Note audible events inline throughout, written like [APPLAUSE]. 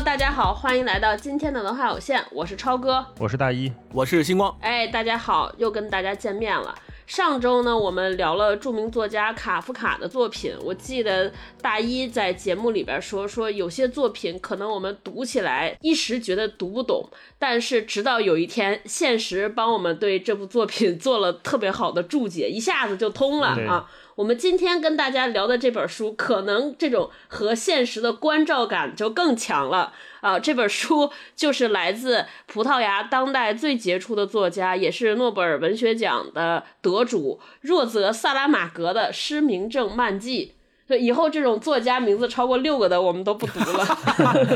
Hello，大家好，欢迎来到今天的文化有限，我是超哥，我是大一，我是星光。哎，大家好，又跟大家见面了。上周呢，我们聊了著名作家卡夫卡的作品。我记得大一在节目里边说，说有些作品可能我们读起来一时觉得读不懂，但是直到有一天，现实帮我们对这部作品做了特别好的注解，一下子就通了啊。我们今天跟大家聊的这本书，可能这种和现实的关照感就更强了啊！这本书就是来自葡萄牙当代最杰出的作家，也是诺贝尔文学奖的得主若泽·萨拉玛格的《失明症漫记》。以后这种作家名字超过六个的，我们都不读了。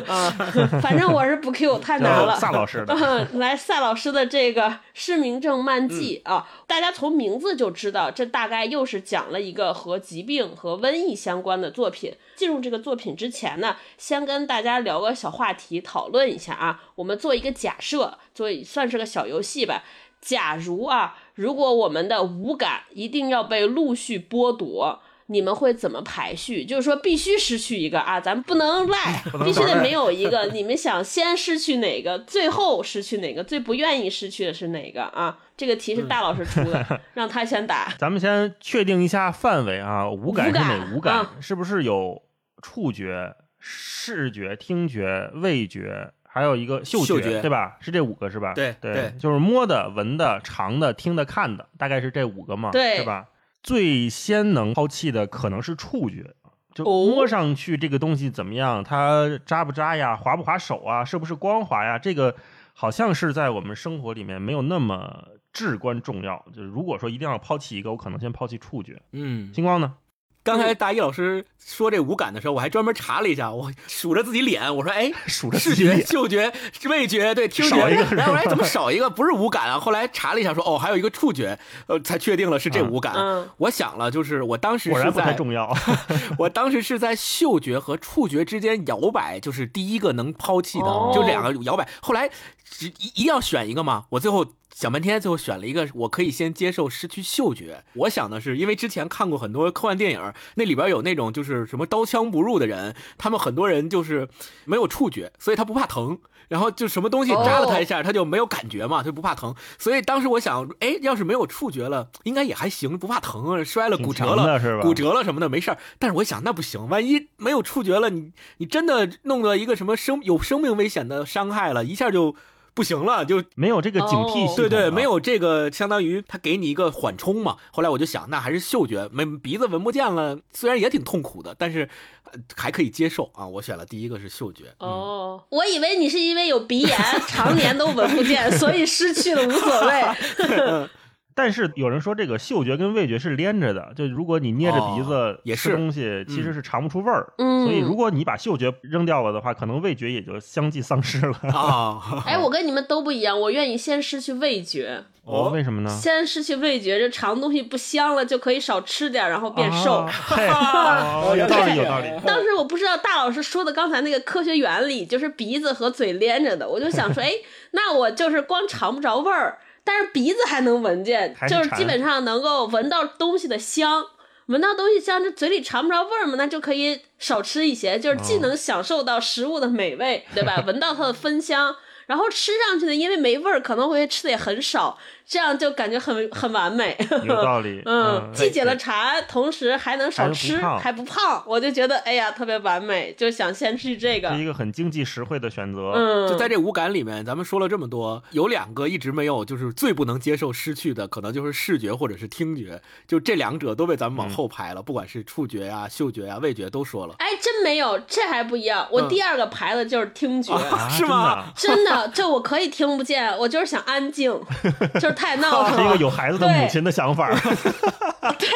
[LAUGHS] 反正我是不 Q，太难了。萨老师的，来萨老师的这个《失明症漫记》啊，大家从名字就知道，这大概又是讲了一个和疾病和瘟疫相关的作品。进入这个作品之前呢，先跟大家聊个小话题，讨论一下啊。我们做一个假设，做算是个小游戏吧。假如啊，如果我们的五感一定要被陆续剥夺。你们会怎么排序？就是说必须失去一个啊，咱不能赖，必须得没有一个。你们想先失去哪个，最后失去哪个？最不愿意失去的是哪个啊？这个题是大老师出的，[LAUGHS] 让他先答。咱们先确定一下范围啊，五感是哪五感？是不是有触觉、视觉、听觉、味觉，还有一个嗅觉，对吧？是这五个是吧？对对，就是摸的、闻的、尝的、听的、看的，大概是这五个嘛？对，是吧？最先能抛弃的可能是触觉，就摸上去这个东西怎么样，它扎不扎呀，滑不滑手啊，是不是光滑呀？这个好像是在我们生活里面没有那么至关重要。就是如果说一定要抛弃一个，我可能先抛弃触觉。嗯，星光呢？刚才大一老师说这五感的时候，我还专门查了一下，我数着自己脸，我说：“哎，[LAUGHS] 数着视觉、嗅觉、味觉，对，听觉，然后哎，怎么少一个？不是五感啊？”后来查了一下，说：“哦，还有一个触觉，呃，才确定了是这五感。”我想了，就是我当时是在重要，[LAUGHS] 我当时是在嗅觉和触觉之间摇摆，就是第一个能抛弃的，就两个摇摆。后来一一定要选一个嘛，我最后。想半天，最后选了一个，我可以先接受失去嗅觉。我想的是，因为之前看过很多科幻电影，那里边有那种就是什么刀枪不入的人，他们很多人就是没有触觉，所以他不怕疼，然后就什么东西扎了他一下，他就没有感觉嘛，他就不怕疼。所以当时我想，哎，要是没有触觉了，应该也还行，不怕疼，摔了骨折了，骨折了什么的没事儿。但是我想，那不行，万一没有触觉了，你你真的弄到一个什么生有生命危险的伤害了，一下就。不行了，就没有这个警惕性。对对，没有这个，相当于他给你一个缓冲嘛。后来我就想，那还是嗅觉，没鼻子闻不见了，虽然也挺痛苦的，但是还可以接受啊。我选了第一个是嗅觉。哦，我以为你是因为有鼻炎，常年都闻不见，[LAUGHS] 所以失去了无所谓。[LAUGHS] [LAUGHS] 但是有人说这个嗅觉跟味觉是连着的，就如果你捏着鼻子吃东西，其实是尝不出味儿。嗯，所以如果你把嗅觉扔掉了的话，可能味觉也就相继丧失了。啊，哎，我跟你们都不一样，我愿意先失去味觉。哦，为什么呢？先失去味觉，这尝东西不香了，就可以少吃点，然后变瘦。有道理，有道理。[LAUGHS] 当时我不知道大老师说的刚才那个科学原理，就是鼻子和嘴连着的，我就想说，[LAUGHS] 哎，那我就是光尝不着味儿。但是鼻子还能闻见，就是基本上能够闻到东西的香，闻到东西香，这嘴里尝不着味儿嘛，那就可以少吃一些，就是既能享受到食物的美味，对吧？[LAUGHS] 闻到它的芬香，然后吃上去呢，因为没味儿，可能会吃的也很少。这样就感觉很很完美，有道理。[LAUGHS] 嗯，既解了馋，同时还能少吃，还不胖，我就觉得哎呀，特别完美，就想先吃这个，是一个很经济实惠的选择。嗯，就在这五感里面，咱们说了这么多，有两个一直没有，就是最不能接受失去的，可能就是视觉或者是听觉，就这两者都被咱们往后排了，不管是触觉呀、嗅觉呀、味觉都说了。哎，真没有，这还不一样。我第二个排的就是听觉，是吗？真的，就我可以听不见，我就是想安静，[LAUGHS] 就。太闹了，[LAUGHS] 是一个有孩子的母亲的想法。[LAUGHS] 对，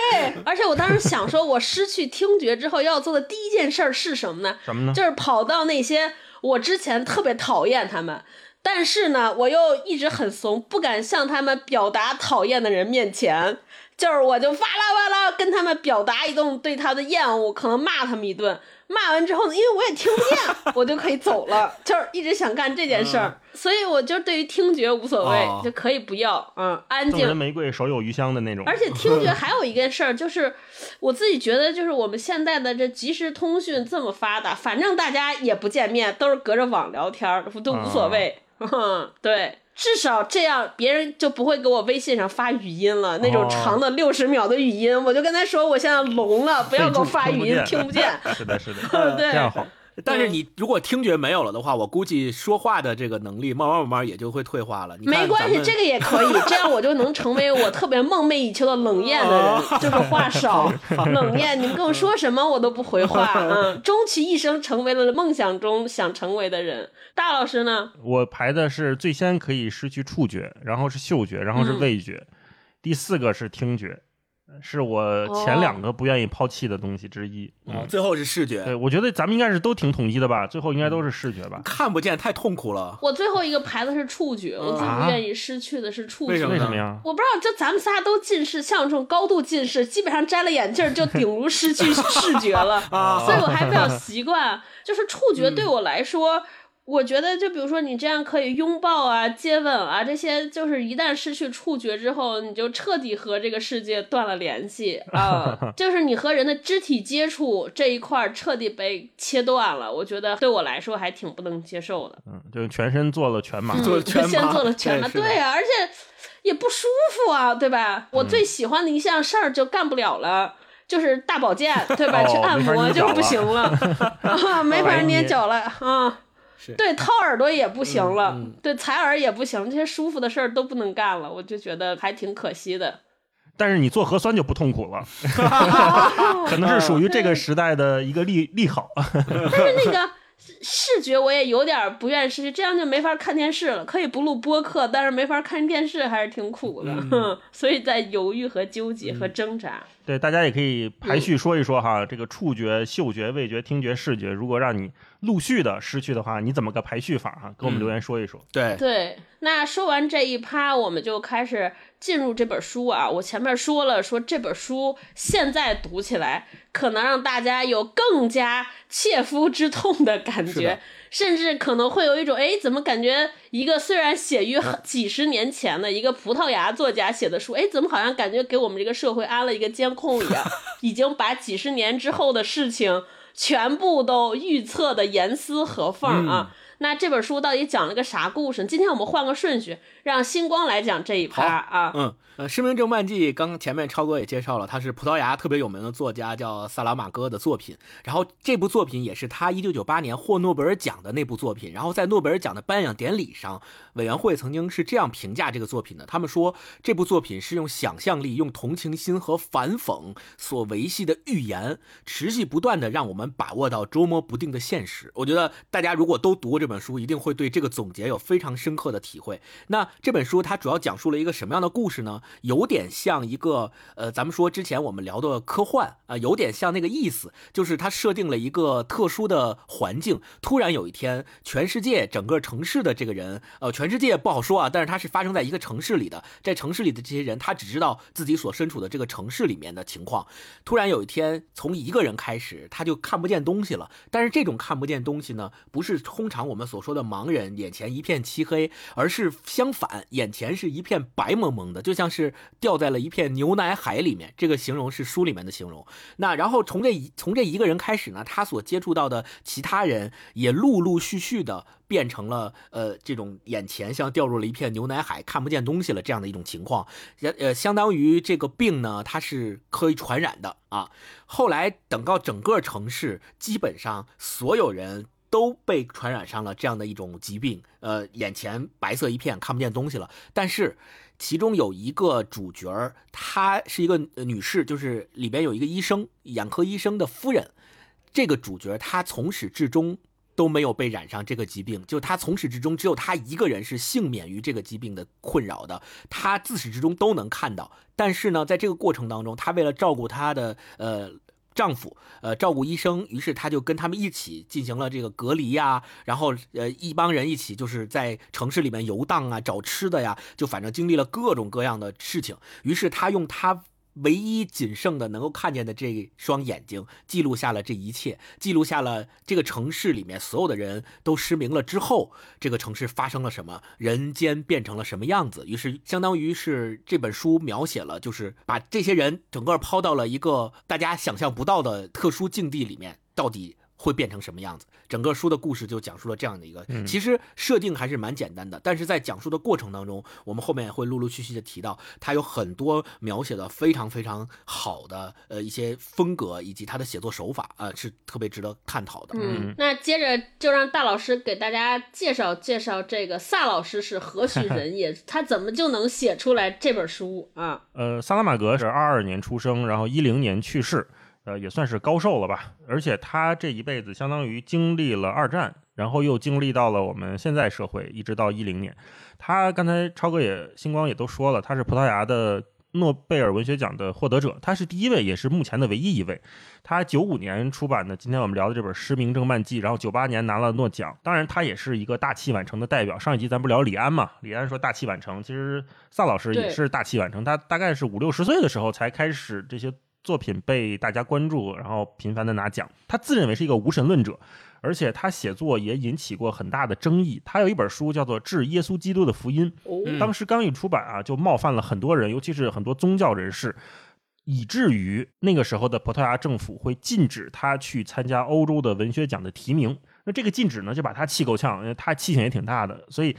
而且我当时想说，我失去听觉之后要做的第一件事儿是什么呢？什么呢？就是跑到那些我之前特别讨厌他们，但是呢，我又一直很怂，不敢向他们表达讨厌的人面前。就是我就哇啦哇啦跟他们表达一顿对他的厌恶，可能骂他们一顿。骂完之后呢，因为我也听不见，[LAUGHS] 我就可以走了。就是一直想干这件事儿，所以我就对于听觉无所谓，就可以不要，嗯，安静。玫瑰手有余香的那种。而且听觉 [LAUGHS] 还有一件事儿，就是我自己觉得，就是我们现在的这即时通讯这么发达，反正大家也不见面，都是隔着网聊天，都无所谓。[LAUGHS] 对。至少这样，别人就不会给我微信上发语音了。那种长的六十秒的语音，我就跟他说，我现在聋了，不要给我发语音，听不见。[LAUGHS] 是的，是的，[LAUGHS] 对，这样好。但是你如果听觉没有了的话，我估计说话的这个能力慢慢慢慢也就会退化了。没关系，这个也可以，这样我就能成为我特别梦寐以求的冷 [LAUGHS] 艳的人，就是话少、冷艳。你们跟我说什么，我都不回话。[LAUGHS] 嗯，终其一生成为了梦想中想成为的人。大老师呢？我排的是最先可以失去触觉，然后是嗅觉，然后是味觉，第四个是听觉。是我前两个不愿意抛弃的东西之一，嗯，最后是视觉。对，我觉得咱们应该是都挺统一的吧，最后应该都是视觉吧。看不见太痛苦了。我最后一个排的是触觉，我最不愿意失去的是触觉。为什么呀？我不知道，就咱们仨都近视，像这种高度近视，基本上摘了眼镜就顶如失去 [LAUGHS] 视觉了，所以我还比较习惯。就是触觉对我来说。我觉得，就比如说你这样可以拥抱啊、接吻啊，这些就是一旦失去触觉之后，你就彻底和这个世界断了联系啊！[LAUGHS] 就是你和人的肢体接触这一块彻底被切断了。我觉得对我来说还挺不能接受的。嗯，就全身做了全麻，做全麻，先做了全麻，对啊，而且也不舒服啊，对吧？我最喜欢的一项事儿就干不了了，就是大保健，对吧？去按摩就不行了，[LAUGHS] 啊没法捏脚了啊。对，掏耳朵也不行了，对，采耳也不行，这些舒服的事儿都不能干了，我就觉得还挺可惜的。但是你做核酸就不痛苦了，[LAUGHS] 可能是属于这个时代的一个利利好。[LAUGHS] 但是那个。视觉我也有点不愿意失去，这样就没法看电视了。可以不录播客，但是没法看电视，还是挺苦的。[LAUGHS] 所以在犹豫和纠结和挣扎。对，大家也可以排序说一说哈，这个触觉、嗅觉、味觉、听觉、视觉，如果让你陆续的失去的话，你怎么个排序法哈？给我们留言说一说。对对，那说完这一趴，我们就开始进入这本书啊。我前面说了，说这本书现在读起来。可能让大家有更加切肤之痛的感觉，甚至可能会有一种，哎，怎么感觉一个虽然写于几十年前的一个葡萄牙作家写的书，哎，怎么好像感觉给我们这个社会安了一个监控一样，[LAUGHS] 已经把几十年之后的事情全部都预测的严丝合缝啊。那这本书到底讲了个啥故事？今天我们换个顺序，让星光来讲这一趴啊。嗯，呃，《失明症漫记》刚前面超哥也介绍了，他是葡萄牙特别有名的作家，叫萨拉马戈的作品。然后这部作品也是他一九九八年获诺贝尔奖的那部作品。然后在诺贝尔奖的颁奖典礼上，委员会曾经是这样评价这个作品的：他们说这部作品是用想象力、用同情心和反讽所维系的预言，持续不断的让我们把握到捉摸不定的现实。我觉得大家如果都读过。这本书一定会对这个总结有非常深刻的体会。那这本书它主要讲述了一个什么样的故事呢？有点像一个呃，咱们说之前我们聊的科幻啊，有点像那个意思，就是它设定了一个特殊的环境。突然有一天，全世界整个城市的这个人，呃，全世界不好说啊，但是它是发生在一个城市里的，在城市里的这些人，他只知道自己所身处的这个城市里面的情况。突然有一天，从一个人开始，他就看不见东西了。但是这种看不见东西呢，不是通常我们。我们所说的盲人眼前一片漆黑，而是相反，眼前是一片白蒙蒙的，就像是掉在了一片牛奶海里面。这个形容是书里面的形容。那然后从这一从这一个人开始呢，他所接触到的其他人也陆陆续续的变成了呃这种眼前像掉入了一片牛奶海，看不见东西了这样的一种情况。呃，相当于这个病呢，它是可以传染的啊。后来等到整个城市基本上所有人。都被传染上了这样的一种疾病，呃，眼前白色一片，看不见东西了。但是，其中有一个主角她是一个女士，就是里边有一个医生，眼科医生的夫人。这个主角她从始至终都没有被染上这个疾病，就她从始至终只有她一个人是幸免于这个疾病的困扰的。她自始至终都能看到，但是呢，在这个过程当中，她为了照顾她的呃。丈夫，呃，照顾医生，于是她就跟他们一起进行了这个隔离呀，然后，呃，一帮人一起就是在城市里面游荡啊，找吃的呀，就反正经历了各种各样的事情。于是她用她唯一仅剩的能够看见的这双眼睛，记录下了这一切，记录下了这个城市里面所有的人都失明了之后，这个城市发生了什么，人间变成了什么样子。于是，相当于是这本书描写了，就是把这些人整个抛到了一个大家想象不到的特殊境地里面，到底。会变成什么样子？整个书的故事就讲述了这样的一个，其实设定还是蛮简单的，但是在讲述的过程当中，我们后面会陆陆续续的提到，它有很多描写的非常非常好的呃一些风格以及他的写作手法啊，是特别值得探讨的。嗯，那接着就让大老师给大家介绍介绍这个萨老师是何许人也，[LAUGHS] 他怎么就能写出来这本书啊？呃，萨拉马格是二二年出生，然后一零年去世。呃，也算是高寿了吧。而且他这一辈子相当于经历了二战，然后又经历到了我们现在社会，一直到一零年。他刚才超哥也星光也都说了，他是葡萄牙的诺贝尔文学奖的获得者，他是第一位，也是目前的唯一一位。他九五年出版的今天我们聊的这本《失明症漫记》，然后九八年拿了诺奖。当然，他也是一个大器晚成的代表。上一集咱不聊李安嘛？李安说大器晚成，其实萨老师也是大器晚成。他大概是五六十岁的时候才开始这些。作品被大家关注，然后频繁的拿奖。他自认为是一个无神论者，而且他写作也引起过很大的争议。他有一本书叫做《致耶稣基督的福音》，当时刚一出版啊，就冒犯了很多人，尤其是很多宗教人士，以至于那个时候的葡萄牙政府会禁止他去参加欧洲的文学奖的提名。那这个禁止呢，就把他气够呛，因为他气性也挺大的，所以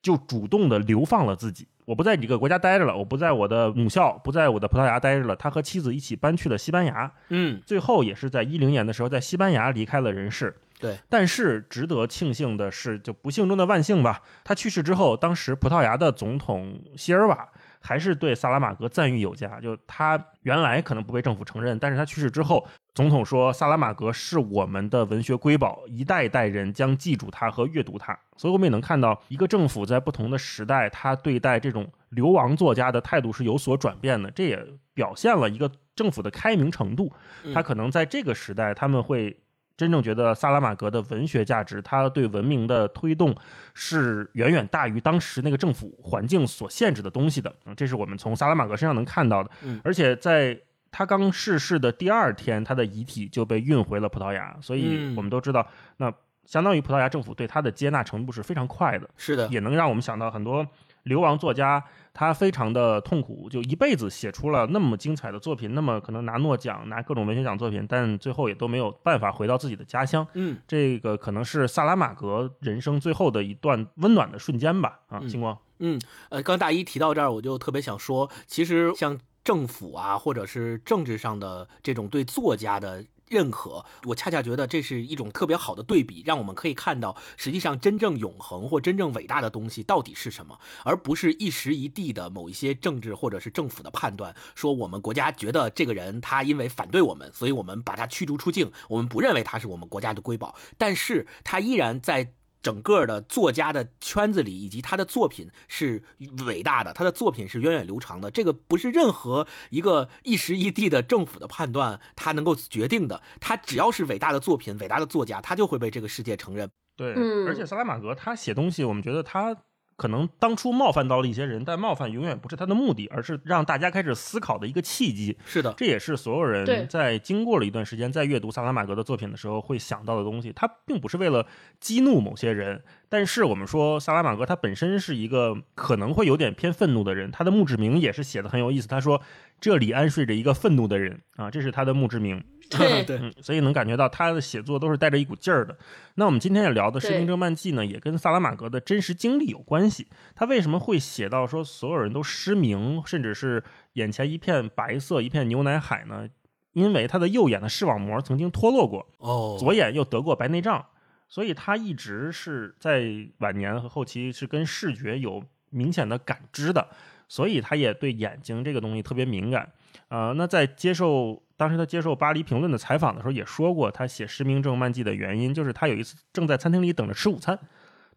就主动的流放了自己。我不在这个国家待着了，我不在我的母校，不在我的葡萄牙待着了。他和妻子一起搬去了西班牙，嗯，最后也是在一零年的时候在西班牙离开了人世。对，但是值得庆幸的是，就不幸中的万幸吧。他去世之后，当时葡萄牙的总统希尔瓦还是对萨拉马格赞誉有加。就他原来可能不被政府承认，但是他去世之后。总统说：“萨拉马格是我们的文学瑰宝，一代一代人将记住他和阅读他。”所以，我们也能看到，一个政府在不同的时代，他对待这种流亡作家的态度是有所转变的。这也表现了一个政府的开明程度。他可能在这个时代，他们会真正觉得萨拉玛格的文学价值，他对文明的推动是远远大于当时那个政府环境所限制的东西的。这是我们从萨拉玛格身上能看到的。而且在他刚逝世的第二天，他的遗体就被运回了葡萄牙，所以我们都知道，那相当于葡萄牙政府对他的接纳程度是非常快的。是的，也能让我们想到很多流亡作家，他非常的痛苦，就一辈子写出了那么精彩的作品，那么可能拿诺奖、拿各种文学奖作品，但最后也都没有办法回到自己的家乡。嗯，这个可能是萨拉马格人生最后的一段温暖的瞬间吧。啊，星光。嗯，呃，刚大一提到这儿，我就特别想说，其实像。政府啊，或者是政治上的这种对作家的认可，我恰恰觉得这是一种特别好的对比，让我们可以看到，实际上真正永恒或真正伟大的东西到底是什么，而不是一时一地的某一些政治或者是政府的判断。说我们国家觉得这个人他因为反对我们，所以我们把他驱逐出境，我们不认为他是我们国家的瑰宝，但是他依然在。整个的作家的圈子里，以及他的作品是伟大的，他的作品是源远流长的。这个不是任何一个一时一地的政府的判断，他能够决定的。他只要是伟大的作品、伟大的作家，他就会被这个世界承认。对，而且萨拉玛格他写东西，我们觉得他。可能当初冒犯到了一些人，但冒犯永远不是他的目的，而是让大家开始思考的一个契机。是的，这也是所有人在经过了一段时间在阅读萨拉马格的作品的时候会想到的东西。他并不是为了激怒某些人，但是我们说萨拉马格他本身是一个可能会有点偏愤怒的人。他的墓志铭也是写的很有意思，他说：“这里安睡着一个愤怒的人啊，这是他的墓志铭。” [LAUGHS] 对对，所以能感觉到他的写作都是带着一股劲儿的。那我们今天要聊的《士兵正漫记》呢，也跟萨拉玛格的真实经历有关系。他为什么会写到说所有人都失明，甚至是眼前一片白色、一片牛奶海呢？因为他的右眼的视网膜曾经脱落过，哦，左眼又得过白内障，所以他一直是在晚年和后期是跟视觉有明显的感知的，所以他也对眼睛这个东西特别敏感。啊，那在接受。当时他接受巴黎评论的采访的时候，也说过他写失明症漫记的原因，就是他有一次正在餐厅里等着吃午餐，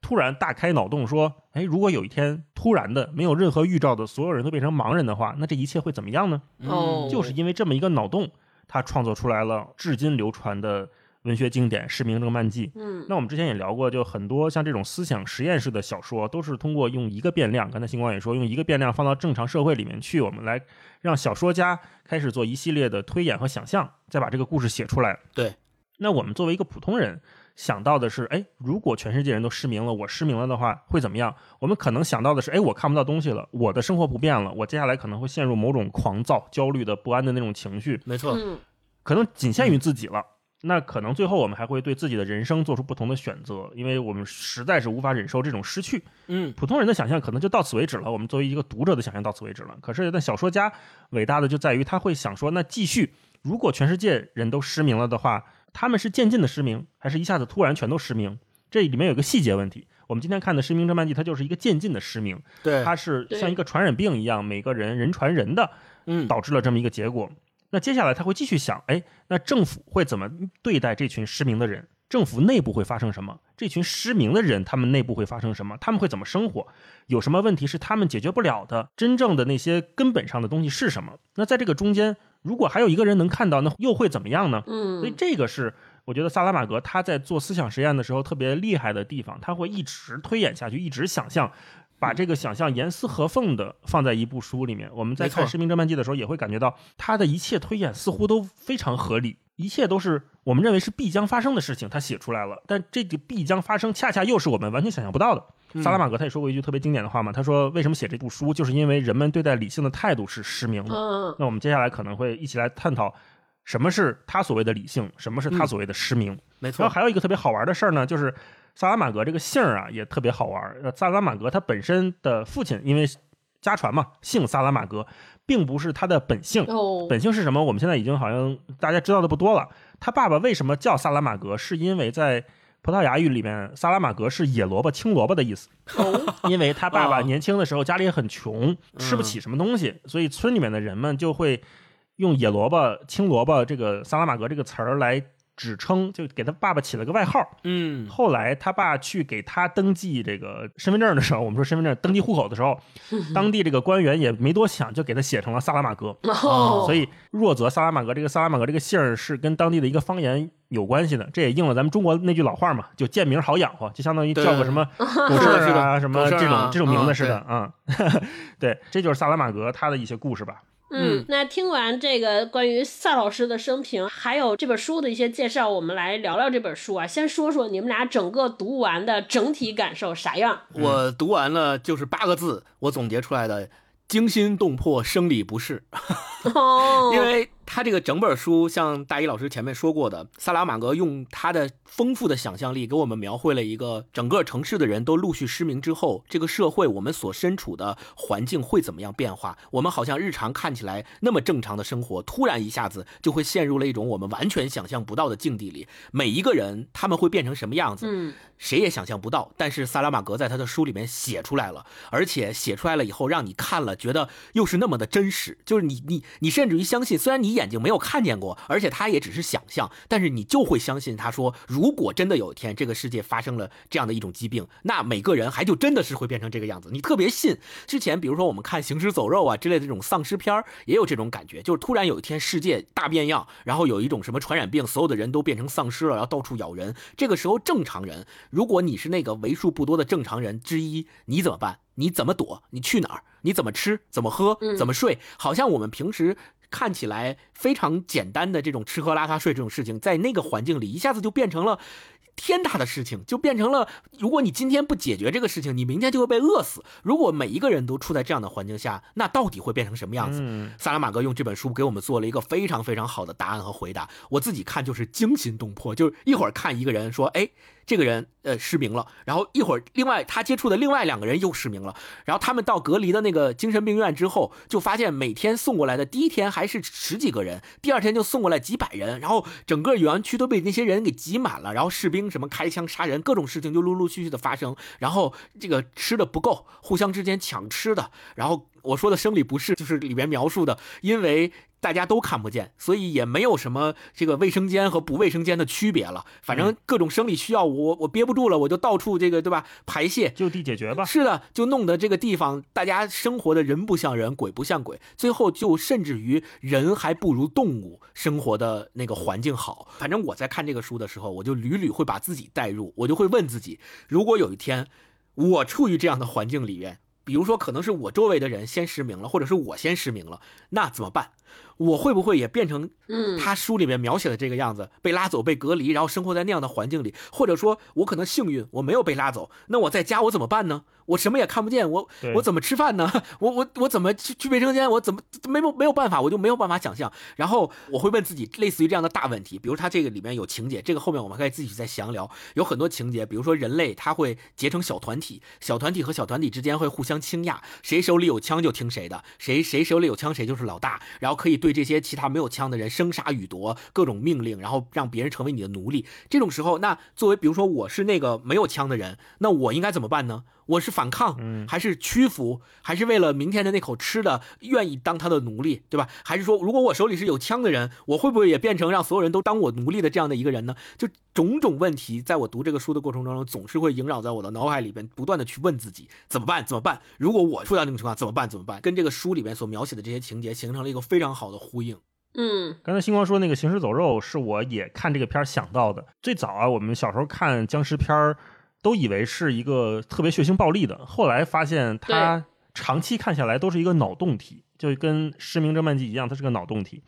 突然大开脑洞说：“哎，如果有一天突然的没有任何预兆的所有人都变成盲人的话，那这一切会怎么样呢？”哦，就是因为这么一个脑洞，他创作出来了至今流传的文学经典《失明症漫记》。嗯，那我们之前也聊过，就很多像这种思想实验式的小说，都是通过用一个变量，刚才星光也说，用一个变量放到正常社会里面去，我们来让小说家开始做一系列的推演和想象，再把这个故事写出来。对，那我们作为一个普通人。想到的是，哎，如果全世界人都失明了，我失明了的话会怎么样？我们可能想到的是，哎，我看不到东西了，我的生活不变了，我接下来可能会陷入某种狂躁、焦虑的不安的那种情绪。没错，可能仅限于自己了。那可能最后我们还会对自己的人生做出不同的选择，因为我们实在是无法忍受这种失去。嗯，普通人的想象可能就到此为止了。我们作为一个读者的想象到此为止了。可是那小说家伟大的就在于他会想说，那继续，如果全世界人都失明了的话。他们是渐进的失明，还是一下子突然全都失明？这里面有个细节问题。我们今天看的《失明症漫记》，它就是一个渐进的失明，对，它是像一个传染病一样，每个人人传人的，嗯，导致了这么一个结果。那接下来他会继续想，哎，那政府会怎么对待这群失明的人？政府内部会发生什么？这群失明的人，他们内部会发生什么？他们会怎么生活？有什么问题是他们解决不了的？真正的那些根本上的东西是什么？那在这个中间，如果还有一个人能看到，那又会怎么样呢？嗯，所以这个是。我觉得萨拉玛格他在做思想实验的时候特别厉害的地方，他会一直推演下去，一直想象，把这个想象严丝合缝的放在一部书里面。我们在看《失明侦探记》的时候，也会感觉到他的一切推演似乎都非常合理，一切都是我们认为是必将发生的事情，他写出来了。但这个必将发生，恰恰又是我们完全想象不到的。萨拉玛格他也说过一句特别经典的话嘛，他说：“为什么写这部书，就是因为人们对待理性的态度是失明的。”那我们接下来可能会一起来探讨。什么是他所谓的理性？什么是他所谓的失明？没错。然后还有一个特别好玩的事儿呢，就是萨拉玛格这个姓儿啊，也特别好玩。萨拉玛格他本身的父亲，因为家传嘛，姓萨拉玛格，并不是他的本姓。哦。本姓是什么？我们现在已经好像大家知道的不多了。他爸爸为什么叫萨拉玛格？是因为在葡萄牙语里面，萨拉玛格是野萝卜、青萝卜的意思。哦。因为他爸爸年轻的时候家里很穷，吃不起什么东西，所以村里面的人们就会。用野萝卜、青萝卜这个萨拉玛格这个词儿来指称，就给他爸爸起了个外号。嗯，后来他爸去给他登记这个身份证的时候，我们说身份证登记户口的时候，[LAUGHS] 当地这个官员也没多想，就给他写成了萨拉玛格。哦，所以若泽萨拉玛格这个萨拉玛格这个姓儿是跟当地的一个方言有关系的。这也应了咱们中国那句老话嘛，就见名好养活，就相当于叫个什么 [LAUGHS] 狗剩啊什么这种这种名字似的啊。对，[LAUGHS] 这就是萨拉玛格他的一些故事吧。嗯，那听完这个关于萨老师的生平，还有这本书的一些介绍，我们来聊聊这本书啊。先说说你们俩整个读完的整体感受啥样？我读完了就是八个字，我总结出来的：惊心动魄，生理不适。[LAUGHS] 哦，因为。他这个整本书，像大一老师前面说过的，萨拉玛格用他的丰富的想象力，给我们描绘了一个整个城市的人都陆续失明之后，这个社会我们所身处的环境会怎么样变化？我们好像日常看起来那么正常的生活，突然一下子就会陷入了一种我们完全想象不到的境地里。每一个人他们会变成什么样子？嗯，谁也想象不到。但是萨拉玛格在他的书里面写出来了，而且写出来了以后，让你看了觉得又是那么的真实，就是你你你甚至于相信，虽然你。眼睛没有看见过，而且他也只是想象，但是你就会相信他说，如果真的有一天这个世界发生了这样的一种疾病，那每个人还就真的是会变成这个样子。你特别信。之前比如说我们看《行尸走肉》啊之类的这种丧尸片也有这种感觉，就是突然有一天世界大变样，然后有一种什么传染病，所有的人都变成丧尸了，然后到处咬人。这个时候正常人，如果你是那个为数不多的正常人之一，你怎么办？你怎么躲？你去哪儿？你怎么吃？怎么喝？怎么睡？好像我们平时。看起来非常简单的这种吃喝拉撒睡这种事情，在那个环境里一下子就变成了天大的事情，就变成了如果你今天不解决这个事情，你明天就会被饿死。如果每一个人都处在这样的环境下，那到底会变成什么样子？萨拉马戈用这本书给我们做了一个非常非常好的答案和回答。我自己看就是惊心动魄，就是一会儿看一个人说，哎。这个人呃失明了，然后一会儿另外他接触的另外两个人又失明了，然后他们到隔离的那个精神病院之后，就发现每天送过来的第一天还是十几个人，第二天就送过来几百人，然后整个园区都被那些人给挤满了，然后士兵什么开枪杀人，各种事情就陆陆续续的发生，然后这个吃的不够，互相之间抢吃的，然后我说的生理不适就是里面描述的，因为。大家都看不见，所以也没有什么这个卫生间和不卫生间的区别了。反正各种生理需要，我我憋不住了，我就到处这个对吧？排泄就地解决吧。是的，就弄得这个地方大家生活的人不像人，鬼不像鬼，最后就甚至于人还不如动物生活的那个环境好。反正我在看这个书的时候，我就屡屡会把自己带入，我就会问自己：如果有一天我处于这样的环境里面，比如说可能是我周围的人先失明了，或者是我先失明了，那怎么办？我会不会也变成，嗯，他书里面描写的这个样子，被拉走、被隔离，然后生活在那样的环境里？或者说，我可能幸运，我没有被拉走，那我在家我怎么办呢？我什么也看不见，我我怎么吃饭呢？我我我怎么去去卫生间？我怎么没有没有办法？我就没有办法想象。然后我会问自己类似于这样的大问题，比如他这个里面有情节，这个后面我们可以自己再详聊。有很多情节，比如说人类他会结成小团体，小团体和小团体之间会互相倾轧，谁手里有枪就听谁的，谁谁手里有枪谁就是老大，然后可以对这些其他没有枪的人生杀予夺，各种命令，然后让别人成为你的奴隶。这种时候，那作为比如说我是那个没有枪的人，那我应该怎么办呢？我是反抗，还是屈服，还是为了明天的那口吃的愿意当他的奴隶，对吧？还是说，如果我手里是有枪的人，我会不会也变成让所有人都当我奴隶的这样的一个人呢？就种种问题，在我读这个书的过程当中，总是会萦绕在我的脑海里边，不断的去问自己怎么办？怎么办？如果我处到那种情况，怎么办？怎么办？跟这个书里面所描写的这些情节形成了一个非常好的呼应。嗯，刚才星光说那个行尸走肉，是我也看这个片儿想到的。最早啊，我们小时候看僵尸片儿。都以为是一个特别血腥暴力的，后来发现它长期看下来都是一个脑洞体，就跟《失明症漫记》一样，它是个脑洞体。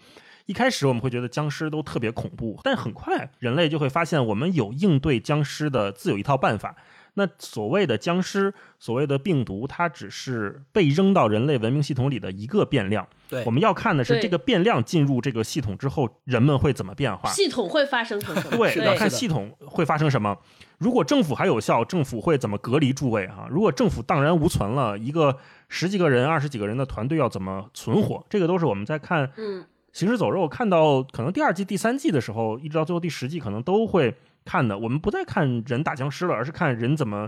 一开始我们会觉得僵尸都特别恐怖，但很快人类就会发现我们有应对僵尸的自有一套办法。那所谓的僵尸，所谓的病毒，它只是被扔到人类文明系统里的一个变量。对，我们要看的是这个变量进入这个系统之后，人们会怎么变化？系统会发生什么？对，要看系统会发生什么。如果政府还有效，政府会怎么隔离诸位？哈，如果政府荡然无存了，一个十几个人、二十几个人的团队要怎么存活？这个都是我们在看《行尸走肉》看到可能第二季、第三季的时候，一直到最后第十季，可能都会。看的，我们不再看人打僵尸了，而是看人怎么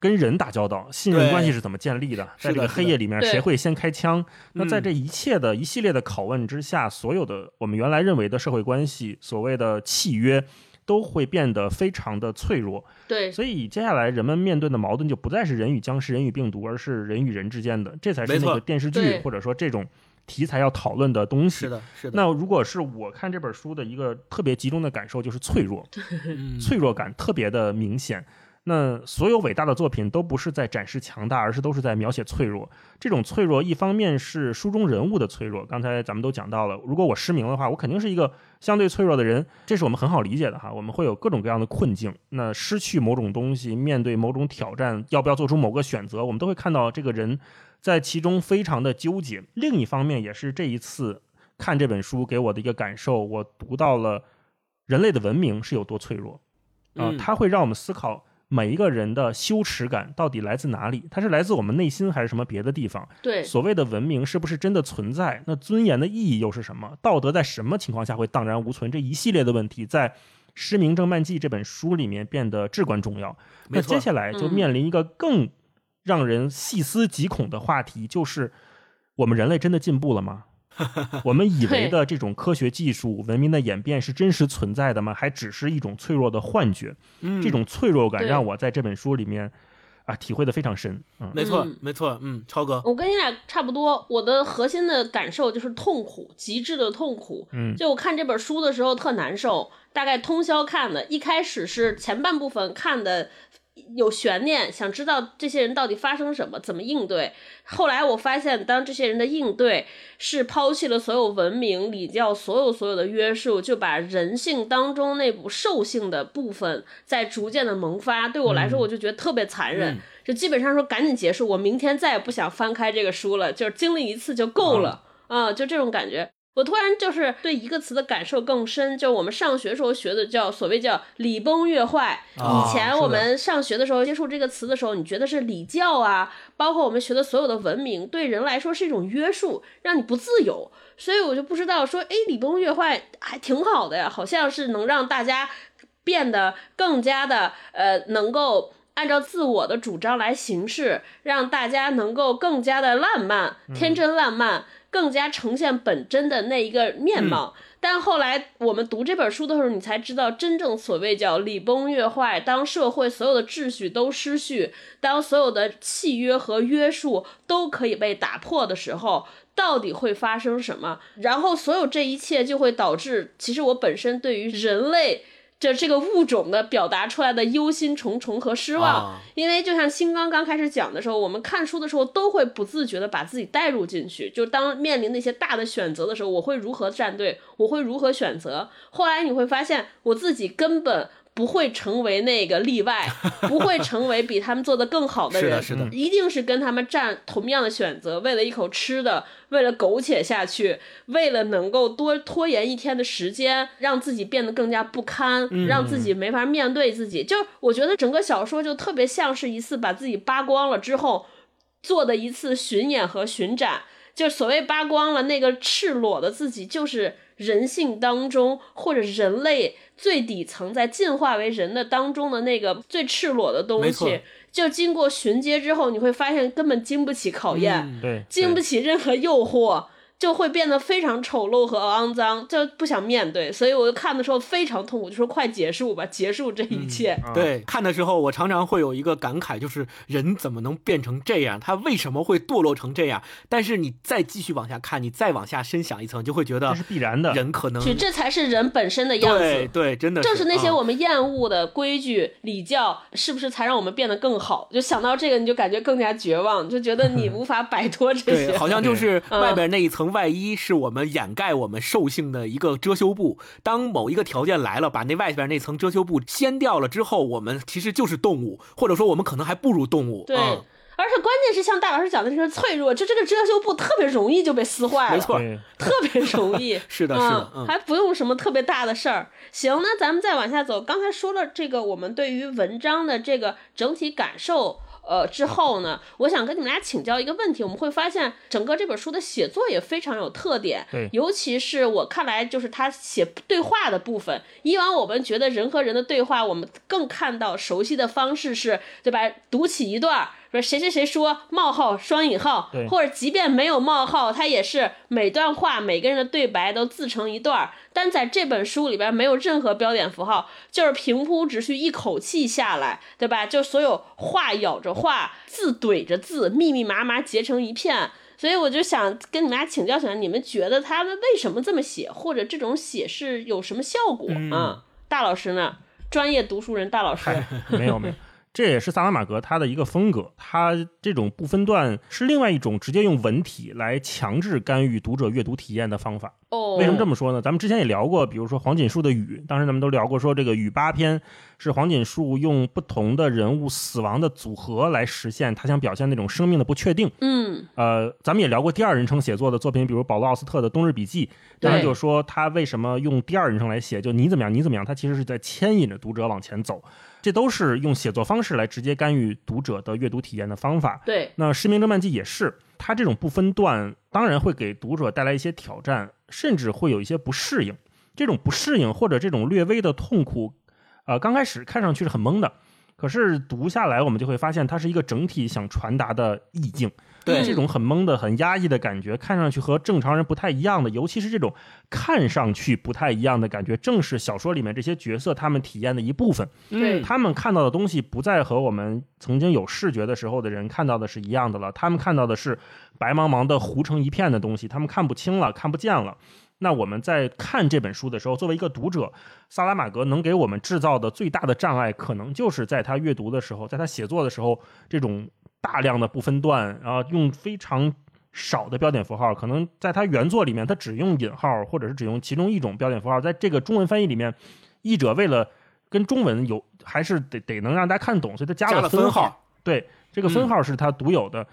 跟人打交道，信任关系是怎么建立的。在这个黑夜里面，谁会先开枪？那在这一切的一系列的拷问之下，所有的我们原来认为的社会关系，所谓的契约，都会变得非常的脆弱。对，所以接下来人们面对的矛盾就不再是人与僵尸、人与病毒，而是人与人之间的。这才是那个电视剧或者说这种。题材要讨论的东西是的，是的。那如果是我看这本书的一个特别集中的感受，就是脆弱，[LAUGHS] 脆弱感特别的明显。那所有伟大的作品都不是在展示强大，而是都是在描写脆弱。这种脆弱，一方面是书中人物的脆弱。刚才咱们都讲到了，如果我失明的话，我肯定是一个相对脆弱的人，这是我们很好理解的哈。我们会有各种各样的困境，那失去某种东西，面对某种挑战，要不要做出某个选择，我们都会看到这个人。在其中非常的纠结。另一方面，也是这一次看这本书给我的一个感受，我读到了人类的文明是有多脆弱啊！它会让我们思考每一个人的羞耻感到底来自哪里？它是来自我们内心，还是什么别的地方？对，所谓的文明是不是真的存在？那尊严的意义又是什么？道德在什么情况下会荡然无存？这一系列的问题，在《失明症漫记》这本书里面变得至关重要。那接下来就面临一个更。让人细思极恐的话题就是：我们人类真的进步了吗？[LAUGHS] 我们以为的这种科学技术、文明的演变是真实存在的吗？还只是一种脆弱的幻觉？这种脆弱感让我在这本书里面啊体会的非常深。嗯，没错，没错。嗯，超哥，我跟你俩差不多。我的核心的感受就是痛苦，极致的痛苦。嗯，就我看这本书的时候特难受，大概通宵看的。一开始是前半部分看的。有悬念，想知道这些人到底发生什么，怎么应对。后来我发现，当这些人的应对是抛弃了所有文明礼教，所有所有的约束，就把人性当中那股兽性的部分在逐渐的萌发。对我来说，我就觉得特别残忍，就基本上说赶紧结束，我明天再也不想翻开这个书了，就是经历一次就够了啊，就这种感觉。我突然就是对一个词的感受更深，就我们上学时候学的叫所谓叫礼崩乐坏。以前我们上学的时候接触这个词的时候，你觉得是礼教啊，包括我们学的所有的文明，对人来说是一种约束，让你不自由。所以我就不知道说，哎，礼崩乐坏还挺好的呀，好像是能让大家变得更加的呃，能够按照自我的主张来行事，让大家能够更加的烂漫、天真烂漫。更加呈现本真的那一个面貌。但后来我们读这本书的时候，你才知道，真正所谓叫礼崩乐坏，当社会所有的秩序都失序，当所有的契约和约束都可以被打破的时候，到底会发生什么？然后所有这一切就会导致，其实我本身对于人类。这这个物种的表达出来的忧心忡忡和失望，因为就像新刚刚开始讲的时候，我们看书的时候都会不自觉的把自己带入进去，就当面临那些大的选择的时候，我会如何站队，我会如何选择。后来你会发现，我自己根本。不会成为那个例外，[LAUGHS] 不会成为比他们做的更好的人，是的，一定是跟他们站同样的选择，为了一口吃的，为了苟且下去，为了能够多拖延一天的时间，让自己变得更加不堪，让自己没法面对自己。就我觉得整个小说就特别像是一次把自己扒光了之后做的一次巡演和巡展。就所谓扒光了那个赤裸的自己，就是人性当中或者人类。最底层在进化为人的当中的那个最赤裸的东西，就经过巡街之后，你会发现根本经不起考验，对，经不起任何诱惑。就会变得非常丑陋和肮脏，就不想面对，所以我就看的时候非常痛苦，就说快结束吧，结束这一切。对，看的时候我常常会有一个感慨，就是人怎么能变成这样？他为什么会堕落成这样？但是你再继续往下看，你再往下深想一层，就会觉得这是必然的。人可能，这才是人本身的样子。对对，真的，正是那些我们厌恶的规矩礼教，是不是才让我们变得更好？就想到这个，你就感觉更加绝望，就觉得你无法摆脱这些。好像就是外边那一层。外衣是我们掩盖我们兽性的一个遮羞布。当某一个条件来了，把那外边那层遮羞布掀掉了之后，我们其实就是动物，或者说我们可能还不如动物。对，而且关键是像大老师讲的这个脆弱，就这个遮羞布特别容易就被撕坏了，没错，特别容易。[LAUGHS] 是的，是的，还不用什么特别大的事儿。行，那咱们再往下走。刚才说了这个，我们对于文章的这个整体感受。呃，之后呢，我想跟你们俩请教一个问题。我们会发现，整个这本书的写作也非常有特点，对，尤其是我看来，就是他写对话的部分。以往我们觉得人和人的对话，我们更看到熟悉的方式是，对吧？读起一段。说谁谁谁说冒号双引号，或者即便没有冒号，它也是每段话每个人的对白都自成一段。但在这本书里边没有任何标点符号，就是平铺直叙，一口气下来，对吧？就所有话咬着话，字怼着字，密密麻麻结成一片。所以我就想跟你们俩请教请教，你们觉得他们为什么这么写，或者这种写是有什么效果啊？大老师呢？专业读书人大老师，没有没有。这也是萨拉马格他的一个风格，他这种不分段是另外一种直接用文体来强制干预读者阅读体验的方法。哦，为什么这么说呢？咱们之前也聊过，比如说黄锦树的《雨》，当时咱们都聊过，说这个《雨》八篇是黄锦树用不同的人物死亡的组合来实现他想表现那种生命的不确定。嗯，呃，咱们也聊过第二人称写作的作品，比如保罗奥斯特的《冬日笔记》，当时就说他为什么用第二人称来写，就你怎么样，你怎么样，他其实是在牵引着读者往前走。这都是用写作方式来直接干预读者的阅读体验的方法。对，那《失明症漫记》也是，它这种不分段，当然会给读者带来一些挑战，甚至会有一些不适应。这种不适应或者这种略微的痛苦，呃，刚开始看上去是很懵的，可是读下来，我们就会发现它是一个整体想传达的意境。对这种很懵的、很压抑的感觉，看上去和正常人不太一样的，尤其是这种看上去不太一样的感觉，正是小说里面这些角色他们体验的一部分。对，他们看到的东西不再和我们曾经有视觉的时候的人看到的是一样的了。他们看到的是白茫茫的糊成一片的东西，他们看不清了，看不见了。那我们在看这本书的时候，作为一个读者，萨拉玛格能给我们制造的最大的障碍，可能就是在他阅读的时候，在他写作的时候，这种。大量的不分段，然后用非常少的标点符号，可能在它原作里面，它只用引号，或者是只用其中一种标点符号。在这个中文翻译里面，译者为了跟中文有，还是得得能让大家看懂，所以他加了分号。对，这个分号是他独有的，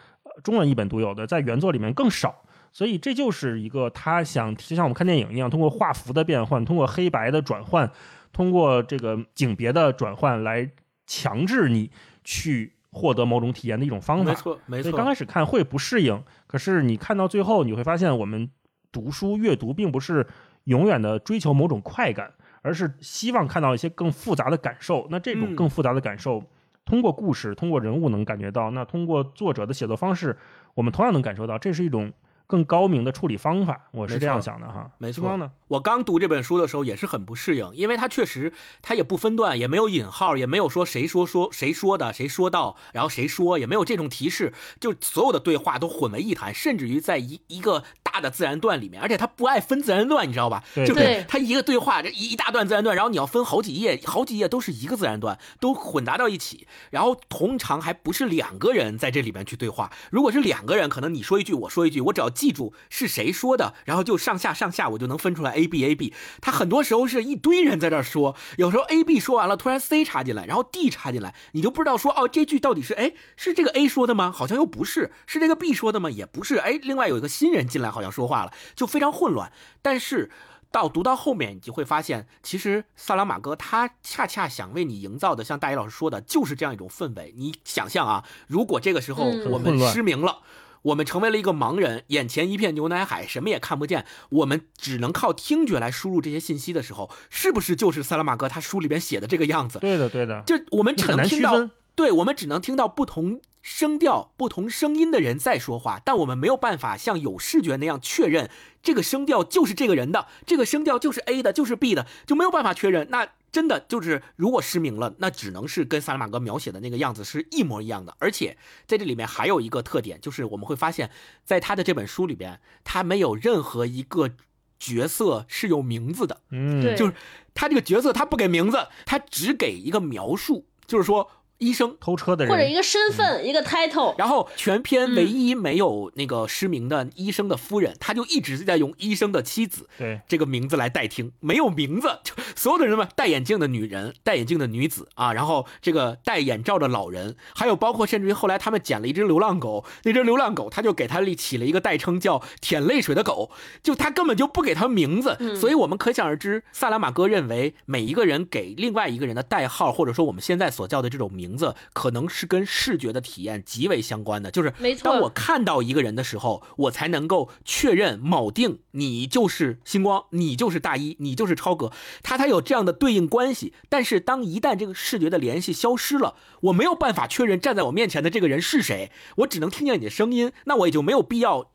中文译本独有的，在原作里面更少。所以这就是一个他想，就像我们看电影一样，通过画幅的变换，通过黑白的转换，通过这个景别的转换来强制你去。获得某种体验的一种方法，没错，没错。刚开始看会不适应，可是你看到最后，你会发现，我们读书阅读并不是永远的追求某种快感，而是希望看到一些更复杂的感受。那这种更复杂的感受，通过故事，通过人物能感觉到；那通过作者的写作方式，我们同样能感受到。这是一种更高明的处理方法，我是这样想的哈。没错呢？我刚读这本书的时候也是很不适应，因为它确实它也不分段，也没有引号，也没有说谁说说谁说的，谁说到，然后谁说，也没有这种提示，就所有的对话都混为一谈，甚至于在一一个大的自然段里面，而且它不爱分自然段，你知道吧？对就对是它一个对话，这一一大段自然段，然后你要分好几页，好几页都是一个自然段，都混杂到一起，然后通常还不是两个人在这里面去对话，如果是两个人，可能你说一句，我说一句，我只要记住是谁说的，然后就上下上下，我就能分出来 A B A B。他很多时候是一堆人在这儿说，有时候 A B 说完了，突然 C 插进来，然后 D 插进来，你就不知道说哦这句到底是哎是这个 A 说的吗？好像又不是，是这个 B 说的吗？也不是，哎，另外有一个新人进来好像说话了，就非常混乱。但是。到读到后面，你就会发现，其实萨拉马戈他恰恰想为你营造的，像大一老师说的，就是这样一种氛围。你想象啊，如果这个时候嗯我们失明了，我们成为了一个盲人，眼前一片牛奶海，什么也看不见，我们只能靠听觉来输入这些信息的时候，是不是就是萨拉马戈他书里边写的这个样子？对的，对的，就我们只能听到。对，我们只能听到不同声调、不同声音的人在说话，但我们没有办法像有视觉那样确认这个声调就是这个人的，这个声调就是 A 的，就是 B 的，就没有办法确认。那真的就是，如果失明了，那只能是跟萨拉玛戈描写的那个样子是一模一样的。而且在这里面还有一个特点，就是我们会发现，在他的这本书里边，他没有任何一个角色是有名字的。嗯，对就是他这个角色他不给名字，他只给一个描述，就是说医生。偷车的人。或者一个身份，一个 title，然后全篇唯一没有那个失明的医生的夫人，他就一直在用医生的妻子对，这个名字来代听，没有名字，就所有的人们戴眼镜的女人、戴眼镜的女子啊，然后这个戴眼罩的老人，还有包括甚至于后来他们捡了一只流浪狗，那只流浪狗他就给他起了一个代称叫“舔泪水的狗”，就他根本就不给他名字，所以我们可想而知，萨拉马戈认为每一个人给另外一个人的代号，或者说我们现在所叫的这种名字，可能是跟视觉的体验极为相关的，就是当我看到一个人的时候，我才能够确认铆定你就是星光，你就是大一，你就是超哥，他才有这样的对应关系。但是当一旦这个视觉的联系消失了，我没有办法确认站在我面前的这个人是谁，我只能听见你的声音，那我也就没有必要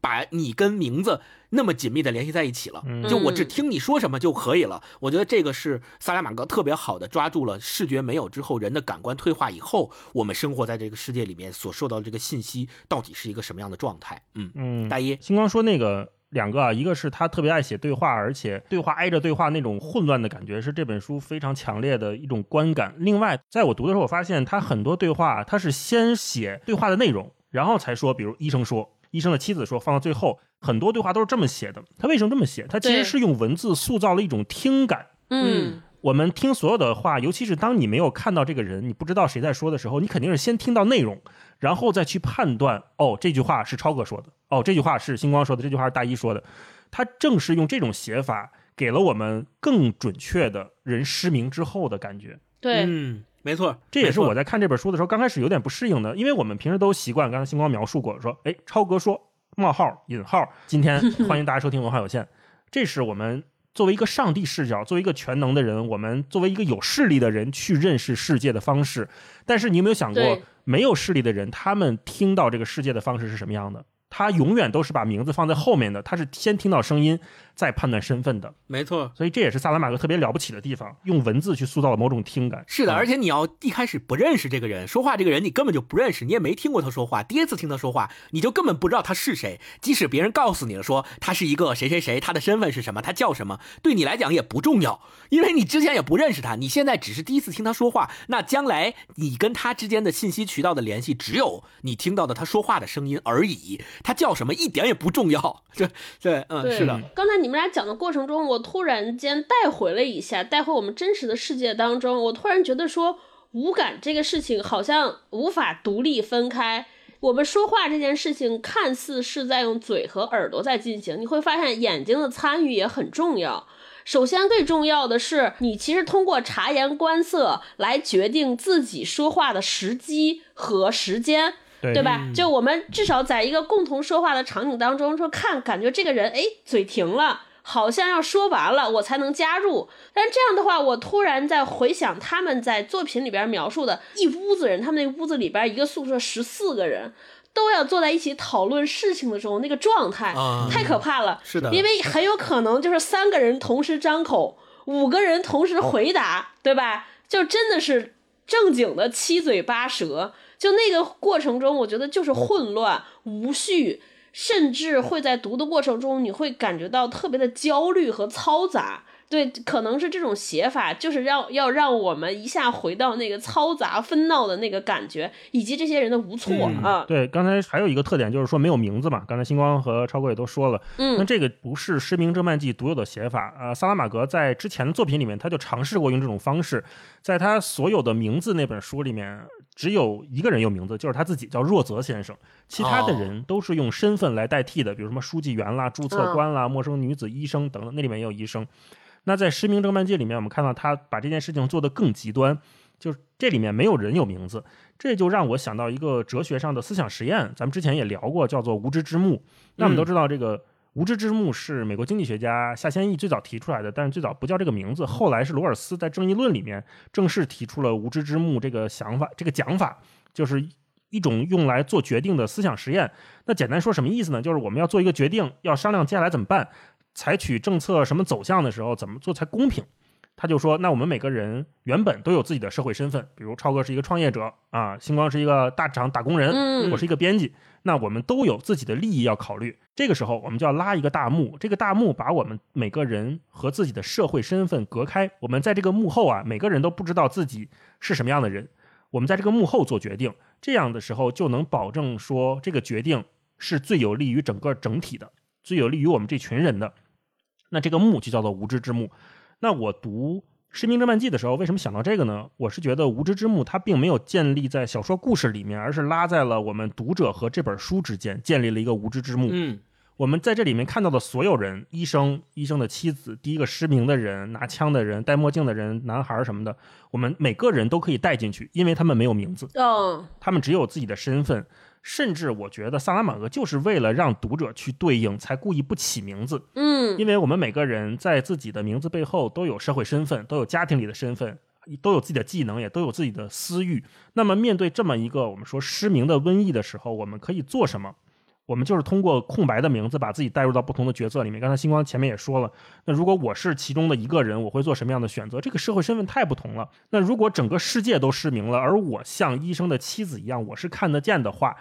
把你跟名字那么紧密的联系在一起了。就我只听你说什么就可以了。我觉得这个是萨拉玛戈特别好的抓住了视觉没有之后，人的感官退化以后，我们生活在这个世界里面所受到的这个信息到底是一个什么样的状态。嗯，嗯，大一，星光说那个两个啊，一个是他特别爱写对话，而且对话挨着对话那种混乱的感觉是这本书非常强烈的一种观感。另外，在我读的时候，我发现他很多对话，他是先写对话的内容，然后才说，比如医生说。医生的妻子说，放到最后，很多对话都是这么写的。他为什么这么写？他其实是用文字塑造了一种听感。嗯，我们听所有的话，尤其是当你没有看到这个人，你不知道谁在说的时候，你肯定是先听到内容，然后再去判断，哦，这句话是超哥说的，哦，这句话是星光说的，这句话是大一说的。他正是用这种写法，给了我们更准确的人失明之后的感觉。对，嗯，没错，这也是我在看这本书的时候，刚开始有点不适应的，因为我们平时都习惯，刚才星光描述过，说，哎，超哥说冒号引号，今天 [LAUGHS] 欢迎大家收听文化有限，这是我们作为一个上帝视角，作为一个全能的人，我们作为一个有势力的人去认识世界的方式。但是你有没有想过，没有势力的人，他们听到这个世界的方式是什么样的？他永远都是把名字放在后面的，他是先听到声音，再判断身份的。没错。所以这也是萨拉马格特别了不起的地方，用文字去塑造了某种听感。是的，嗯而且你要一开始不认识这个人，说话这个人你根本就不认识，你也没听过他说话，第一次听他说话，你就根本不知道他是谁。即使别人告诉你了说他是一个谁谁谁，他的身份是什么，他叫什么，对你来讲也不重要，因为你之前也不认识他，你现在只是第一次听他说话。那将来你跟他之间的信息渠道的联系，只有你听到的他说话的声音而已。他叫什么一点也不重要。[LAUGHS] 这对，嗯，是的，刚才你们俩讲的过程中，我突然间带回了一下，带回我们真实的世界当中，我突然觉得说，五感这个事情好像无法独立分开。我们说话这件事情看似是在用嘴和耳朵在进行，你会发现眼睛的参与也很重要。首先，最重要的是，你其实通过察言观色来决定自己说话的时机和时间。对对吧？就我们至少在一个共同说话的场景当中，说看感觉这个人哎嘴停了，好像要说完了，我才能加入。但这样的话，我突然在回想他们在作品里边描述的一屋子人，他们那屋子里边一个宿舍十四个人。都要坐在一起讨论事情的时候，那个状态太可怕了。是的，因为很有可能就是 [LAUGHS] 三个人同时张口，五个人同时回答，对吧？就真的是正经的七嘴八舌。就那个过程中，我觉得就是混乱无序，甚至会在读的过程中，你会感觉到特别的焦虑和嘈杂。对，可能是这种写法，就是让要让我们一下回到那个嘈杂纷闹的那个感觉，以及这些人的无措啊。对，刚才还有一个特点就是说没有名字嘛。刚才星光和超哥也都说了，嗯，那这个不是《失明症漫记》独有的写法啊。萨拉玛格在之前的作品里面，他就尝试过用这种方式，在他所有的名字那本书里面，只有一个人有名字，就是他自己叫若泽先生，其他的人都是用身份来代替的，比如什么书记员啦、注册官啦、陌生女子医生等等，那里面也有医生。那在《失明侦漫记》里面，我们看到他把这件事情做得更极端，就是这里面没有人有名字，这就让我想到一个哲学上的思想实验，咱们之前也聊过，叫做无知之幕。那我们都知道，这个无知之幕是美国经济学家夏先义最早提出来的，但是最早不叫这个名字，后来是罗尔斯在《正义论》里面正式提出了无知之幕这个想法，这个讲法就是一种用来做决定的思想实验。那简单说什么意思呢？就是我们要做一个决定，要商量接下来怎么办。采取政策什么走向的时候，怎么做才公平？他就说，那我们每个人原本都有自己的社会身份，比如超哥是一个创业者啊，星光是一个大厂打工人，我是一个编辑，那我们都有自己的利益要考虑。这个时候，我们就要拉一个大幕，这个大幕把我们每个人和自己的社会身份隔开。我们在这个幕后啊，每个人都不知道自己是什么样的人。我们在这个幕后做决定，这样的时候就能保证说，这个决定是最有利于整个整体的，最有利于我们这群人的。那这个幕就叫做无知之幕。那我读《失明侦漫记》的时候，为什么想到这个呢？我是觉得无知之幕它并没有建立在小说故事里面，而是拉在了我们读者和这本书之间，建立了一个无知之幕。嗯，我们在这里面看到的所有人，医生、医生的妻子、第一个失明的人、拿枪的人、戴墨镜的人、男孩什么的，我们每个人都可以带进去，因为他们没有名字，嗯，他们只有自己的身份。甚至我觉得萨拉玛格就是为了让读者去对应，才故意不起名字。嗯，因为我们每个人在自己的名字背后都有社会身份，都有家庭里的身份，都有自己的技能，也都有自己的私欲。那么面对这么一个我们说失明的瘟疫的时候，我们可以做什么？我们就是通过空白的名字，把自己带入到不同的角色里面。刚才星光前面也说了，那如果我是其中的一个人，我会做什么样的选择？这个社会身份太不同了。那如果整个世界都失明了，而我像医生的妻子一样，我是看得见的话，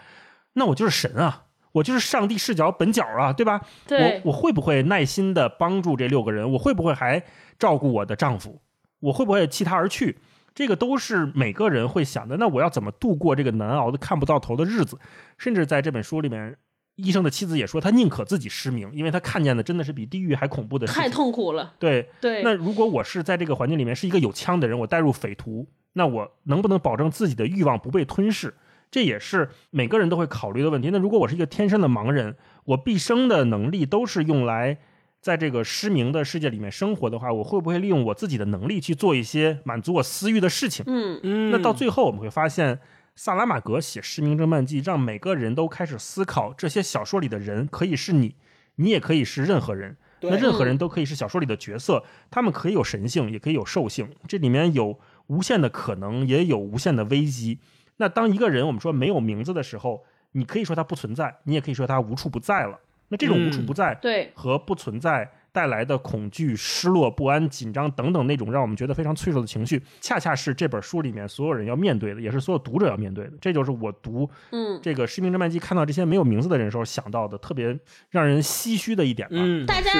那我就是神啊，我就是上帝视角本角啊，对吧？对，我我会不会耐心的帮助这六个人？我会不会还照顾我的丈夫？我会不会弃他而去？这个都是每个人会想的。那我要怎么度过这个难熬的看不到头的日子？甚至在这本书里面。医生的妻子也说，他宁可自己失明，因为他看见的真的是比地狱还恐怖的事情。太痛苦了。对对。那如果我是在这个环境里面是一个有枪的人，我带入匪徒，那我能不能保证自己的欲望不被吞噬？这也是每个人都会考虑的问题。那如果我是一个天生的盲人，我毕生的能力都是用来在这个失明的世界里面生活的话，我会不会利用我自己的能力去做一些满足我私欲的事情？嗯嗯。那到最后我们会发现。萨拉玛格写《失明症漫记》，让每个人都开始思考：这些小说里的人可以是你，你也可以是任何人。那任何人都可以是小说里的角色，他们可以有神性，也可以有兽性。这里面有无限的可能，也有无限的危机。那当一个人我们说没有名字的时候，你可以说他不存在，你也可以说他无处不在了。那这种无处不在，对和不存在。带来的恐惧、失落、不安、紧张等等那种让我们觉得非常脆弱的情绪，恰恰是这本书里面所有人要面对的，也是所有读者要面对的。这就是我读嗯这个《失明侦漫记》看到这些没有名字的人时候想到的特别让人唏嘘的一点吧。嗯，大家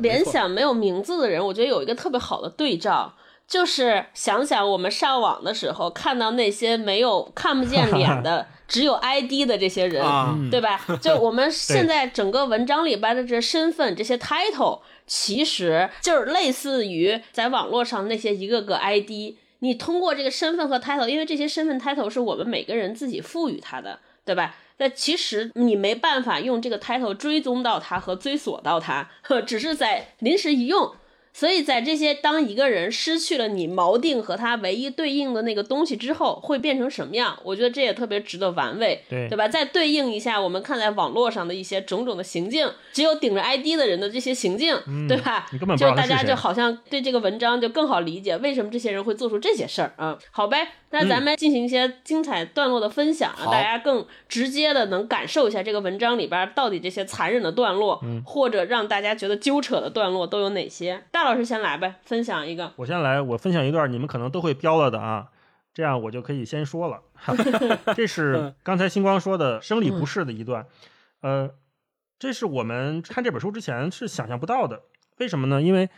联想没有名字的人，我觉得有一个特别好的对照，就是想想我们上网的时候看到那些没有看不见脸的。[LAUGHS] 只有 ID 的这些人，对吧？就我们现在整个文章里边的这身份、这些 title，其实就是类似于在网络上那些一个个 ID。你通过这个身份和 title，因为这些身份 title 是我们每个人自己赋予他的，对吧？那其实你没办法用这个 title 追踪到他和追索到他，只是在临时一用。所以在这些当一个人失去了你锚定和他唯一对应的那个东西之后，会变成什么样？我觉得这也特别值得玩味，对对吧？再对应一下我们看在网络上的一些种种的行径，只有顶着 ID 的人的这些行径，对吧？你根本不知就大家就好像对这个文章就更好理解，为什么这些人会做出这些事儿啊？好呗，那咱们进行一些精彩段落的分享啊，好大家更直接的能感受一下这个文章里边到底这些残忍的段落，或者让大家觉得揪扯的段落都有哪些？大老师先来呗，分享一个。我先来，我分享一段你们可能都会标了的啊，这样我就可以先说了。[LAUGHS] 这是刚才星光说的生理不适的一段，呃，这是我们看这本书之前是想象不到的。为什么呢？因为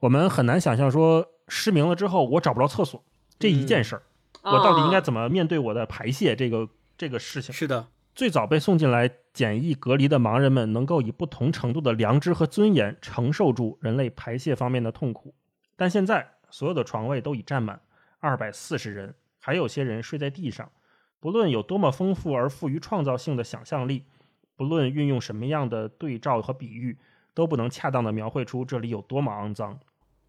我们很难想象说失明了之后我找不着厕所这一件事儿，我到底应该怎么面对我的排泄这个这个事情。是的，最早被送进来简易隔离的盲人们，能够以不同程度的良知和尊严承受住人类排泄方面的痛苦。但现在所有的床位都已占满，二百四十人，还有些人睡在地上。不论有多么丰富而富于创造性的想象力，不论运用什么样的对照和比喻，都不能恰当的描绘出这里有多么肮脏。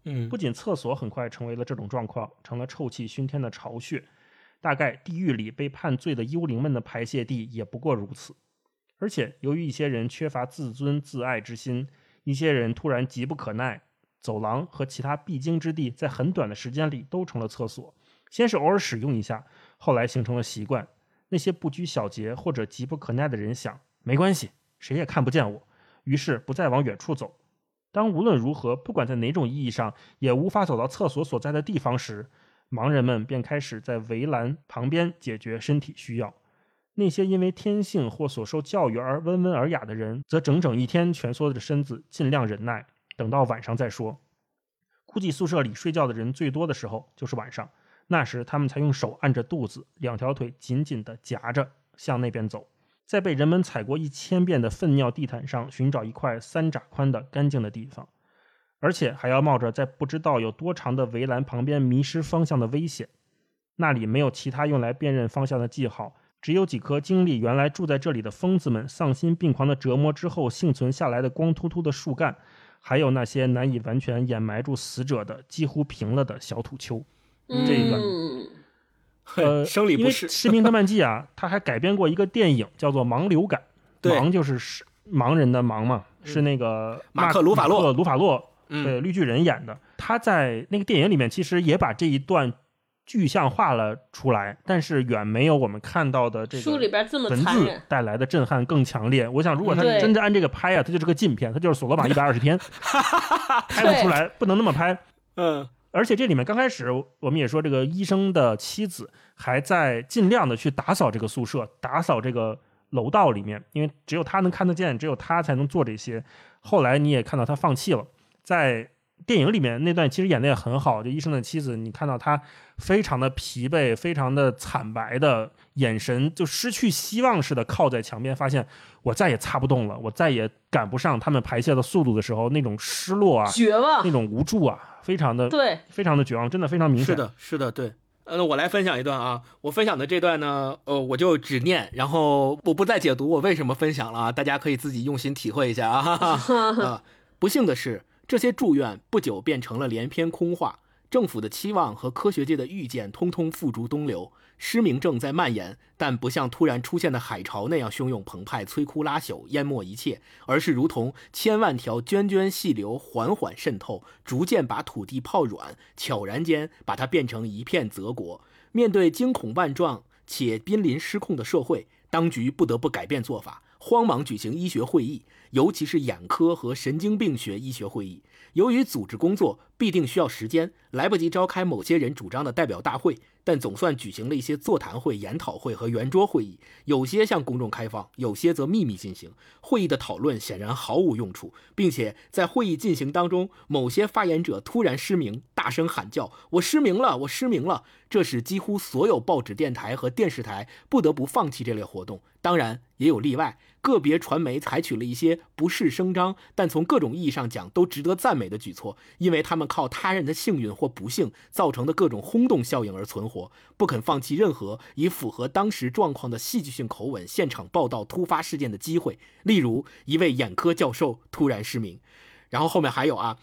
嗯不仅厕所很快成为了这种状况，成了臭气熏天的巢穴，大概地狱里被判罪的幽灵们的排泄地也不过如此。而且，由于一些人缺乏自尊自爱之心，一些人突然急不可耐，走廊和其他必经之地在很短的时间里都成了厕所。先是偶尔使用一下，后来形成了习惯。那些不拘小节或者急不可耐的人想，没关系，谁也看不见我，于是不再往远处走。当无论如何，不管在哪种意义上，也无法走到厕所所在的地方时，盲人们便开始在围栏旁边解决身体需要。那些因为天性或所受教育而温文尔雅的人，则整整一天蜷缩着身子，尽量忍耐，等到晚上再说。估计宿舍里睡觉的人最多的时候就是晚上，那时他们才用手按着肚子，两条腿紧紧地夹着向那边走，在被人们踩过一千遍的粪尿地毯上寻找一块三拃宽的干净的地方，而且还要冒着在不知道有多长的围栏旁边迷失方向的危险。那里没有其他用来辨认方向的记号，只有几棵经历原来住在这里的疯子们丧心病狂的折磨之后幸存下来的光秃秃的树干，还有那些难以完全掩埋住死者的几乎平了的小土丘。这一段嗯，[LAUGHS] 呃，因为生理不适《失明特曼记》啊，他还改编过一个电影，叫做《盲流感》。盲就是是盲人的盲嘛，是那个马克鲁法洛马克鲁法洛嗯对绿巨人演的。他在那个电影里面其实也把这一段具象化了出来，但是远没有我们看到的这个书里边这么文字，带来的震撼更强烈。我想，如果他真的按这个拍啊，它就是个禁片，它就是索罗玛一百二十天，[LAUGHS] 拍不出来，不能那么拍。嗯而且这里面刚开始我们也说，这个医生的妻子还在尽量的去打扫这个宿舍，打扫这个楼道里面，因为只有他能看得见，只有他才能做这些。后来你也看到他放弃了，在电影里面那段其实演的也很好，就医生的妻子，你看到他非常的疲惫，非常的惨白的眼神，就失去希望似的靠在墙边，发现我再也擦不动了，我再也赶不上他们排泄的速度的时候，那种失落啊，绝望那。种无助啊，非常的对，非常的绝望，真的非常明显。是，的，是的，对。呃，那我来分享一段啊，我分享的这段呢，呃，我就只念，然后我不再解读我为什么分享了啊，大家可以自己用心体会一下啊。哈哈 [LAUGHS] 啊，不幸的是，这些祝愿不久变成了连篇空话，政府的期望和科学界的预见通通付诸东流。失明症在蔓延，但不像突然出现的海潮那样汹涌澎湃、摧枯拉朽、淹没一切，而是如同千万条涓涓细流缓缓渗透，逐渐把土地泡软，悄然间把它变成一片泽国。面对惊恐万状且濒临失控的社会，当局不得不改变做法，慌忙举行医学会议，尤其是眼科和神经病学医学会议。由于组织工作必定需要时间，来不及召开某些人主张的代表大会，但总算举行了一些座谈会、研讨会和圆桌会议，有些向公众开放，有些则秘密进行。会议的讨论显然毫无用处，并且在会议进行当中，某些发言者突然失明，大声喊叫：“我失明了，我失明了！”这使几乎所有报纸、电台和电视台不得不放弃这类活动。当然，也有例外，个别传媒采取了一些不事声张，但从各种意义上讲都值得赞美的举措，因为他们靠他人的幸运或不幸造成的各种轰动效应而存活，不肯放弃任何以符合当时状况的戏剧性口吻现场报道突发事件的机会。例如，一位眼科教授突然失明，然后后面还有啊。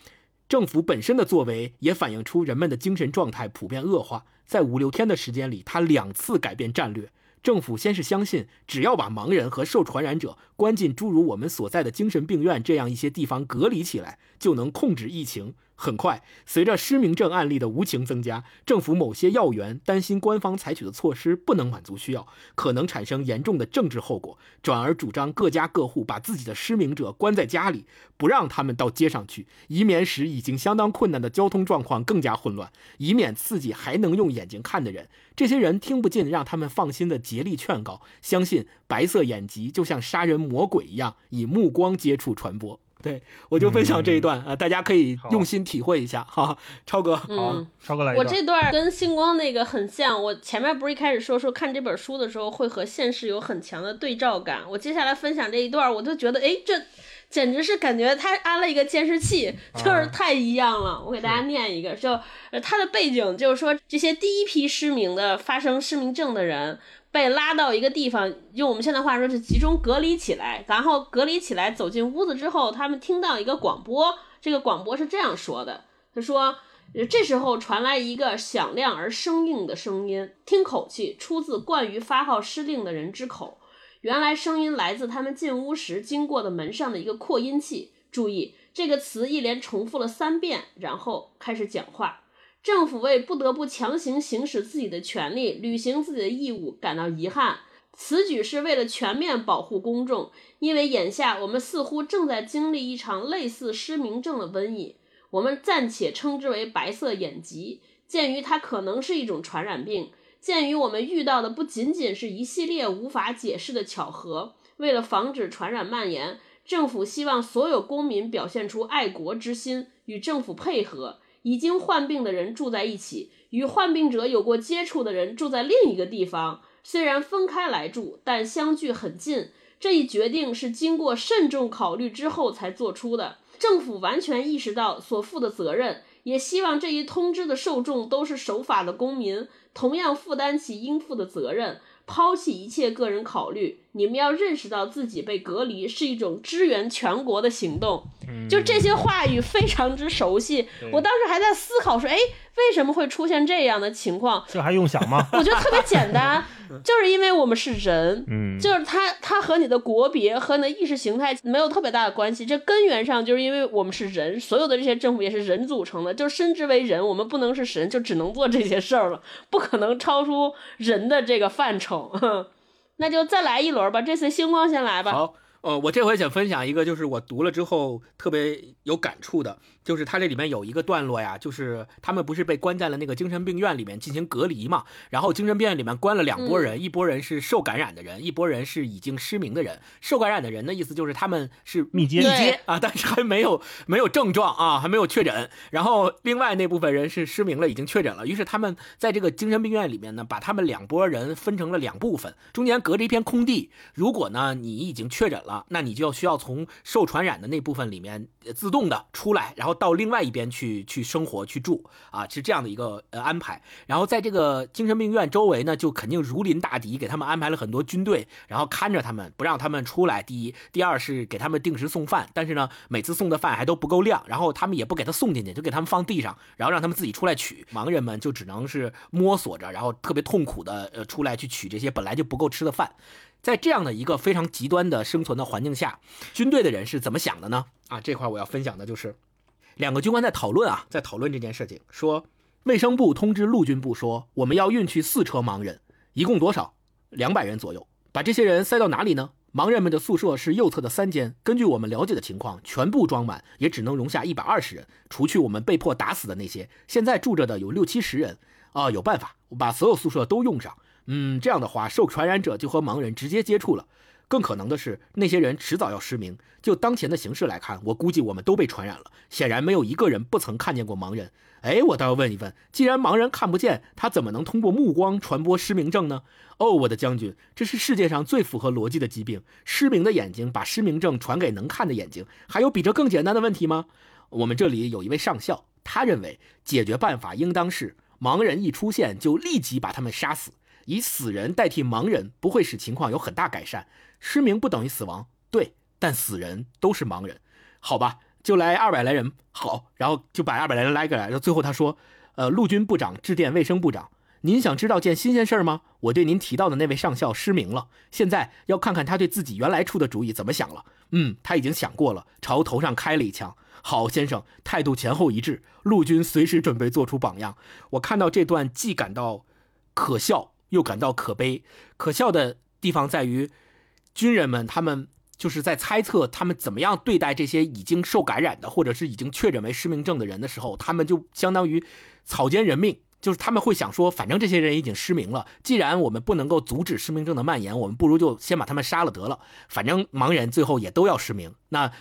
政府本身的作为也反映出人们的精神状态普遍恶化。在五六天的时间里，他两次改变战略。政府先是相信，只要把盲人和受传染者关进诸如我们所在的精神病院这样一些地方隔离起来，就能控制疫情。很快，随着失明症案例的无情增加，政府某些要员担心官方采取的措施不能满足需要，可能产生严重的政治后果，转而主张各家各户把自己的失明者关在家里，不让他们到街上去，以免使已经相当困难的交通状况更加混乱，以免刺激还能用眼睛看的人。这些人听不进让他们放心的竭力劝告，相信白色眼疾就像杀人魔鬼一样，以目光接触传播。对，我就分享这一段啊，大家可以用心体会一下哈。超哥，好，超哥来。我这段跟星光那个很像，我前面不是一开始说说看这本书的时候会和现实有很强的对照感。我接下来分享这一段，我就觉得，哎，这简直是感觉他安了一个监视器，就是太一样了。我给大家念一个，就他的背景就是说，这些第一批失明的发生失明症的人。被拉到一个地方，用我们现在话说是集中隔离起来，然后隔离起来走进屋子之后，他们听到一个广播，这个广播是这样说的：他说，这时候传来一个响亮而生硬的声音，听口气出自惯于发号施令的人之口。原来声音来自他们进屋时经过的门上的一个扩音器。注意这个词一连重复了三遍，然后开始讲话。政府为不得不强行行使自己的权利、履行自己的义务感到遗憾。此举是为了全面保护公众，因为眼下我们似乎正在经历一场类似失明症的瘟疫，我们暂且称之为白色眼疾。鉴于它可能是一种传染病，鉴于我们遇到的不仅仅是一系列无法解释的巧合，为了防止传染蔓延，政府希望所有公民表现出爱国之心，与政府配合。已经患病的人住在一起，与患病者有过接触的人住在另一个地方。虽然分开来住，但相距很近。这一决定是经过慎重考虑之后才做出的。政府完全意识到所负的责任，也希望这一通知的受众都是守法的公民，同样负担起应负的责任，抛弃一切个人考虑。你们要认识到自己被隔离是一种支援全国的行动。就这些话语非常之熟悉，我当时还在思考说，哎，为什么会出现这样的情况？这还用想吗？我觉得特别简单，[LAUGHS] 就是因为我们是人，嗯，就是他他和你的国别和你的意识形态没有特别大的关系，这根源上就是因为我们是人，所有的这些政府也是人组成的，就深知为人，我们不能是神，就只能做这些事儿了，不可能超出人的这个范畴。[LAUGHS] 那就再来一轮吧，这次星光先来吧。好。呃，我这回想分享一个，就是我读了之后特别有感触的。就是它这里面有一个段落呀，就是他们不是被关在了那个精神病院里面进行隔离嘛？然后精神病院里面关了两拨人，一拨人是受感染的人，一拨人是已经失明的人。受感染的人的意思就是他们是密接密接啊，但是还没有没有症状啊，还没有确诊。然后另外那部分人是失明了，已经确诊了。于是他们在这个精神病院里面呢，把他们两拨人分成了两部分，中间隔着一片空地。如果呢你已经确诊了，那你就要需要从受传染的那部分里面自动的出来，然后。到另外一边去去生活去住啊，是这样的一个呃安排。然后在这个精神病院周围呢，就肯定如临大敌，给他们安排了很多军队，然后看着他们，不让他们出来。第一，第二是给他们定时送饭，但是呢，每次送的饭还都不够量，然后他们也不给他送进去，就给他们放地上，然后让他们自己出来取。盲人们就只能是摸索着，然后特别痛苦的呃出来去取这些本来就不够吃的饭。在这样的一个非常极端的生存的环境下，军队的人是怎么想的呢？啊，这块我要分享的就是。两个军官在讨论啊，在讨论这件事情，说卫生部通知陆军部说，我们要运去四车盲人，一共多少？两百人左右。把这些人塞到哪里呢？盲人们的宿舍是右侧的三间，根据我们了解的情况，全部装满也只能容下一百二十人，除去我们被迫打死的那些，现在住着的有六七十人。啊，有办法，我把所有宿舍都用上。嗯，这样的话，受传染者就和盲人直接接触了。更可能的是，那些人迟早要失明。就当前的形势来看，我估计我们都被传染了。显然，没有一个人不曾看见过盲人。哎，我倒要问一问：既然盲人看不见，他怎么能通过目光传播失明症呢？哦，我的将军，这是世界上最符合逻辑的疾病。失明的眼睛把失明症传给能看的眼睛，还有比这更简单的问题吗？我们这里有一位上校，他认为解决办法应当是：盲人一出现就立即把他们杀死，以死人代替盲人，不会使情况有很大改善。失明不等于死亡，对，但死人都是盲人，好吧？就来二百来人，好，然后就把二百来人拉过来，然后最后他说，呃，陆军部长致电卫生部长，您想知道件新鲜事儿吗？我对您提到的那位上校失明了，现在要看看他对自己原来出的主意怎么想了。嗯，他已经想过了，朝头上开了一枪。好，先生，态度前后一致，陆军随时准备做出榜样。我看到这段，既感到可笑，又感到可悲。可笑的地方在于，军人们他们就是在猜测他们怎么样对待这些已经受感染的，或者是已经确诊为失明症的人的时候，他们就相当于草菅人命。就是他们会想说，反正这些人已经失明了，既然我们不能够阻止失明症的蔓延，我们不如就先把他们杀了得了。反正盲人最后也都要失明，那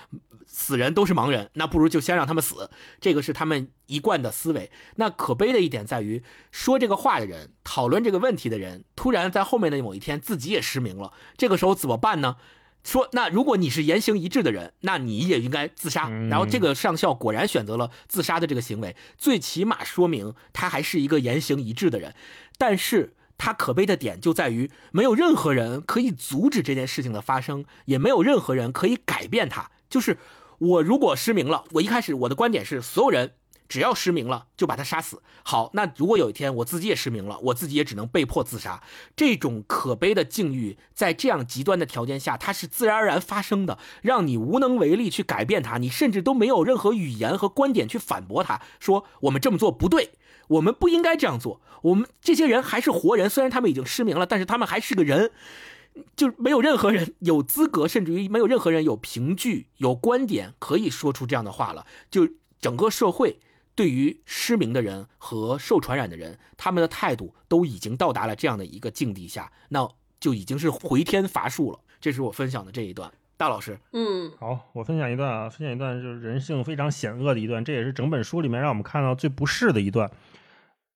死人都是盲人，那不如就先让他们死。这个是他们一贯的思维。那可悲的一点在于，说这个话的人、讨论这个问题的人，突然在后面的某一天自己也失明了，这个时候怎么办呢？说，那如果你是言行一致的人，那你也应该自杀。然后这个上校果然选择了自杀的这个行为，最起码说明他还是一个言行一致的人。但是他可悲的点就在于，没有任何人可以阻止这件事情的发生，也没有任何人可以改变他。就是我如果失明了，我一开始我的观点是，所有人。只要失明了，就把他杀死。好，那如果有一天我自己也失明了，我自己也只能被迫自杀。这种可悲的境遇，在这样极端的条件下，它是自然而然发生的，让你无能为力去改变它，你甚至都没有任何语言和观点去反驳他，说我们这么做不对，我们不应该这样做。我们这些人还是活人，虽然他们已经失明了，但是他们还是个人，就没有任何人有资格，甚至于没有任何人有凭据、有观点可以说出这样的话了。就整个社会。对于失明的人和受传染的人，他们的态度都已经到达了这样的一个境地下，那就已经是回天乏术了。这是我分享的这一段，大老师，嗯，好，我分享一段啊，分享一段就是人性非常险恶的一段，这也是整本书里面让我们看到最不适的一段。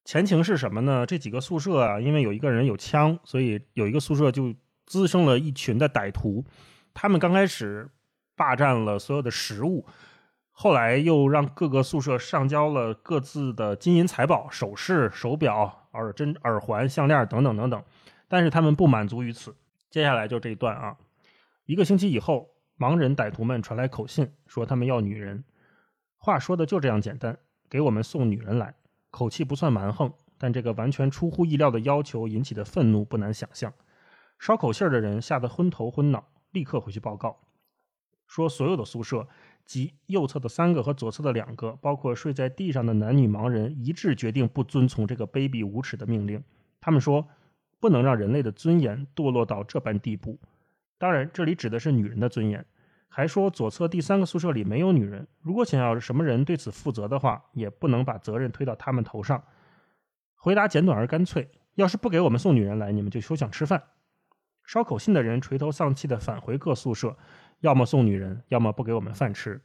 前情是什么呢？这几个宿舍啊，因为有一个人有枪，所以有一个宿舍就滋生了一群的歹徒，他们刚开始霸占了所有的食物。后来又让各个宿舍上交了各自的金银财宝、首饰、手表、耳针、耳环、项链等等等等，但是他们不满足于此。接下来就这一段啊，一个星期以后，盲人歹徒们传来口信，说他们要女人。话说的就这样简单，给我们送女人来，口气不算蛮横，但这个完全出乎意料的要求引起的愤怒不难想象。捎口信的人吓得昏头昏脑，立刻回去报告，说所有的宿舍。即右侧的三个和左侧的两个，包括睡在地上的男女盲人，一致决定不遵从这个卑鄙无耻的命令。他们说，不能让人类的尊严堕落到这般地步。当然，这里指的是女人的尊严。还说左侧第三个宿舍里没有女人。如果想要什么人对此负责的话，也不能把责任推到他们头上。回答简短而干脆：要是不给我们送女人来，你们就休想吃饭。捎口信的人垂头丧气地返回各宿舍。要么送女人，要么不给我们饭吃。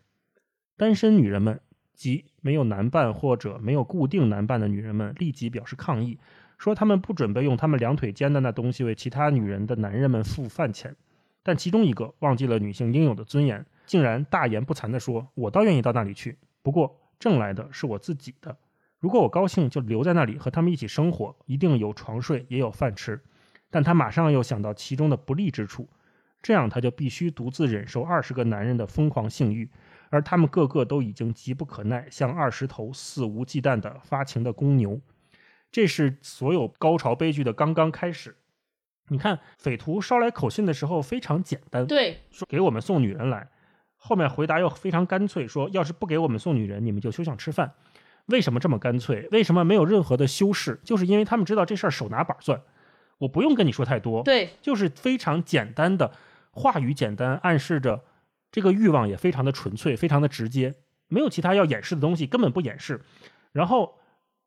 单身女人们及没有男伴或者没有固定男伴的女人们立即表示抗议，说他们不准备用他们两腿间的那东西为其他女人的男人们付饭钱。但其中一个忘记了女性应有的尊严，竟然大言不惭地说：“我倒愿意到那里去，不过挣来的是我自己的。如果我高兴，就留在那里和他们一起生活，一定有床睡，也有饭吃。”但他马上又想到其中的不利之处。这样，他就必须独自忍受二十个男人的疯狂性欲，而他们个个都已经急不可耐，像二十头肆无忌惮的发情的公牛。这是所有高潮悲剧的刚刚开始。你看，匪徒捎来口信的时候非常简单，对，说给我们送女人来。后面回答又非常干脆，说要是不给我们送女人，你们就休想吃饭。为什么这么干脆？为什么没有任何的修饰？就是因为他们知道这事儿手拿板算，我不用跟你说太多，对，就是非常简单的。话语简单，暗示着这个欲望也非常的纯粹，非常的直接，没有其他要掩饰的东西，根本不掩饰。然后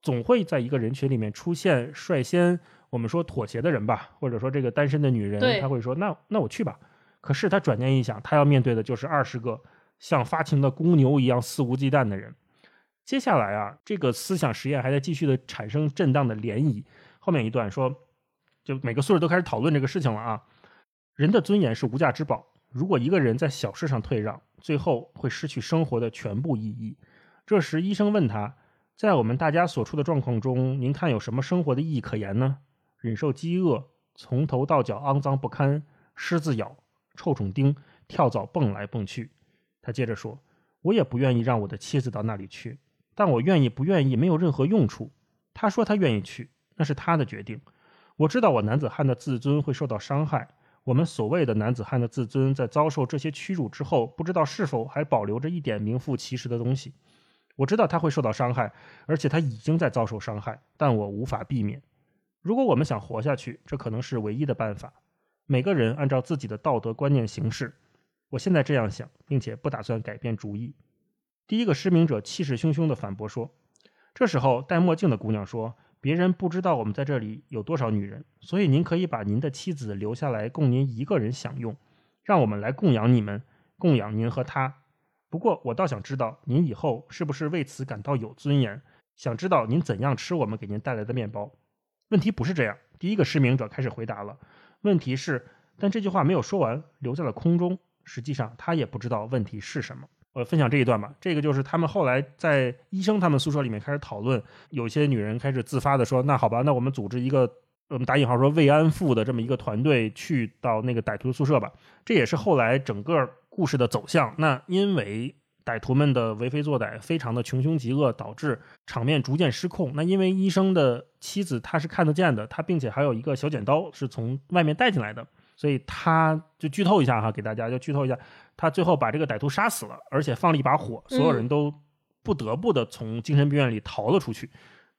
总会在一个人群里面出现率先我们说妥协的人吧，或者说这个单身的女人，她会说那那我去吧。可是她转念一想，她要面对的就是二十个像发情的公牛一样肆无忌惮的人。接下来啊，这个思想实验还在继续的产生震荡的涟漪。后面一段说，就每个宿舍都开始讨论这个事情了啊。人的尊严是无价之宝。如果一个人在小事上退让，最后会失去生活的全部意义。这时，医生问他：“在我们大家所处的状况中，您看有什么生活的意义可言呢？忍受饥饿，从头到脚肮脏不堪，虱子咬，臭虫叮，跳蚤蹦来蹦去。”他接着说：“我也不愿意让我的妻子到那里去，但我愿意不愿意没有任何用处。他说他愿意去，那是他的决定。我知道我男子汉的自尊会受到伤害。我们所谓的男子汉的自尊，在遭受这些屈辱之后，不知道是否还保留着一点名副其实的东西。我知道他会受到伤害，而且他已经在遭受伤害，但我无法避免。如果我们想活下去，这可能是唯一的办法。每个人按照自己的道德观念行事。我现在这样想，并且不打算改变主意。第一个失明者气势汹汹地反驳说。这时候，戴墨镜的姑娘说。别人不知道我们在这里有多少女人，所以您可以把您的妻子留下来供您一个人享用，让我们来供养你们，供养您和她。不过我倒想知道您以后是不是为此感到有尊严？想知道您怎样吃我们给您带来的面包？问题不是这样。第一个失明者开始回答了。问题是，但这句话没有说完，留在了空中。实际上他也不知道问题是什么。我分享这一段吧，这个就是他们后来在医生他们宿舍里面开始讨论，有些女人开始自发的说，那好吧，那我们组织一个，我们打引号说慰安妇的这么一个团队去到那个歹徒的宿舍吧。这也是后来整个故事的走向。那因为歹徒们的为非作歹，非常的穷凶极恶，导致场面逐渐失控。那因为医生的妻子她是看得见的，她并且还有一个小剪刀是从外面带进来的。所以他就剧透一下哈，给大家就剧透一下，他最后把这个歹徒杀死了，而且放了一把火，所有人都不得不的从精神病院里逃了出去，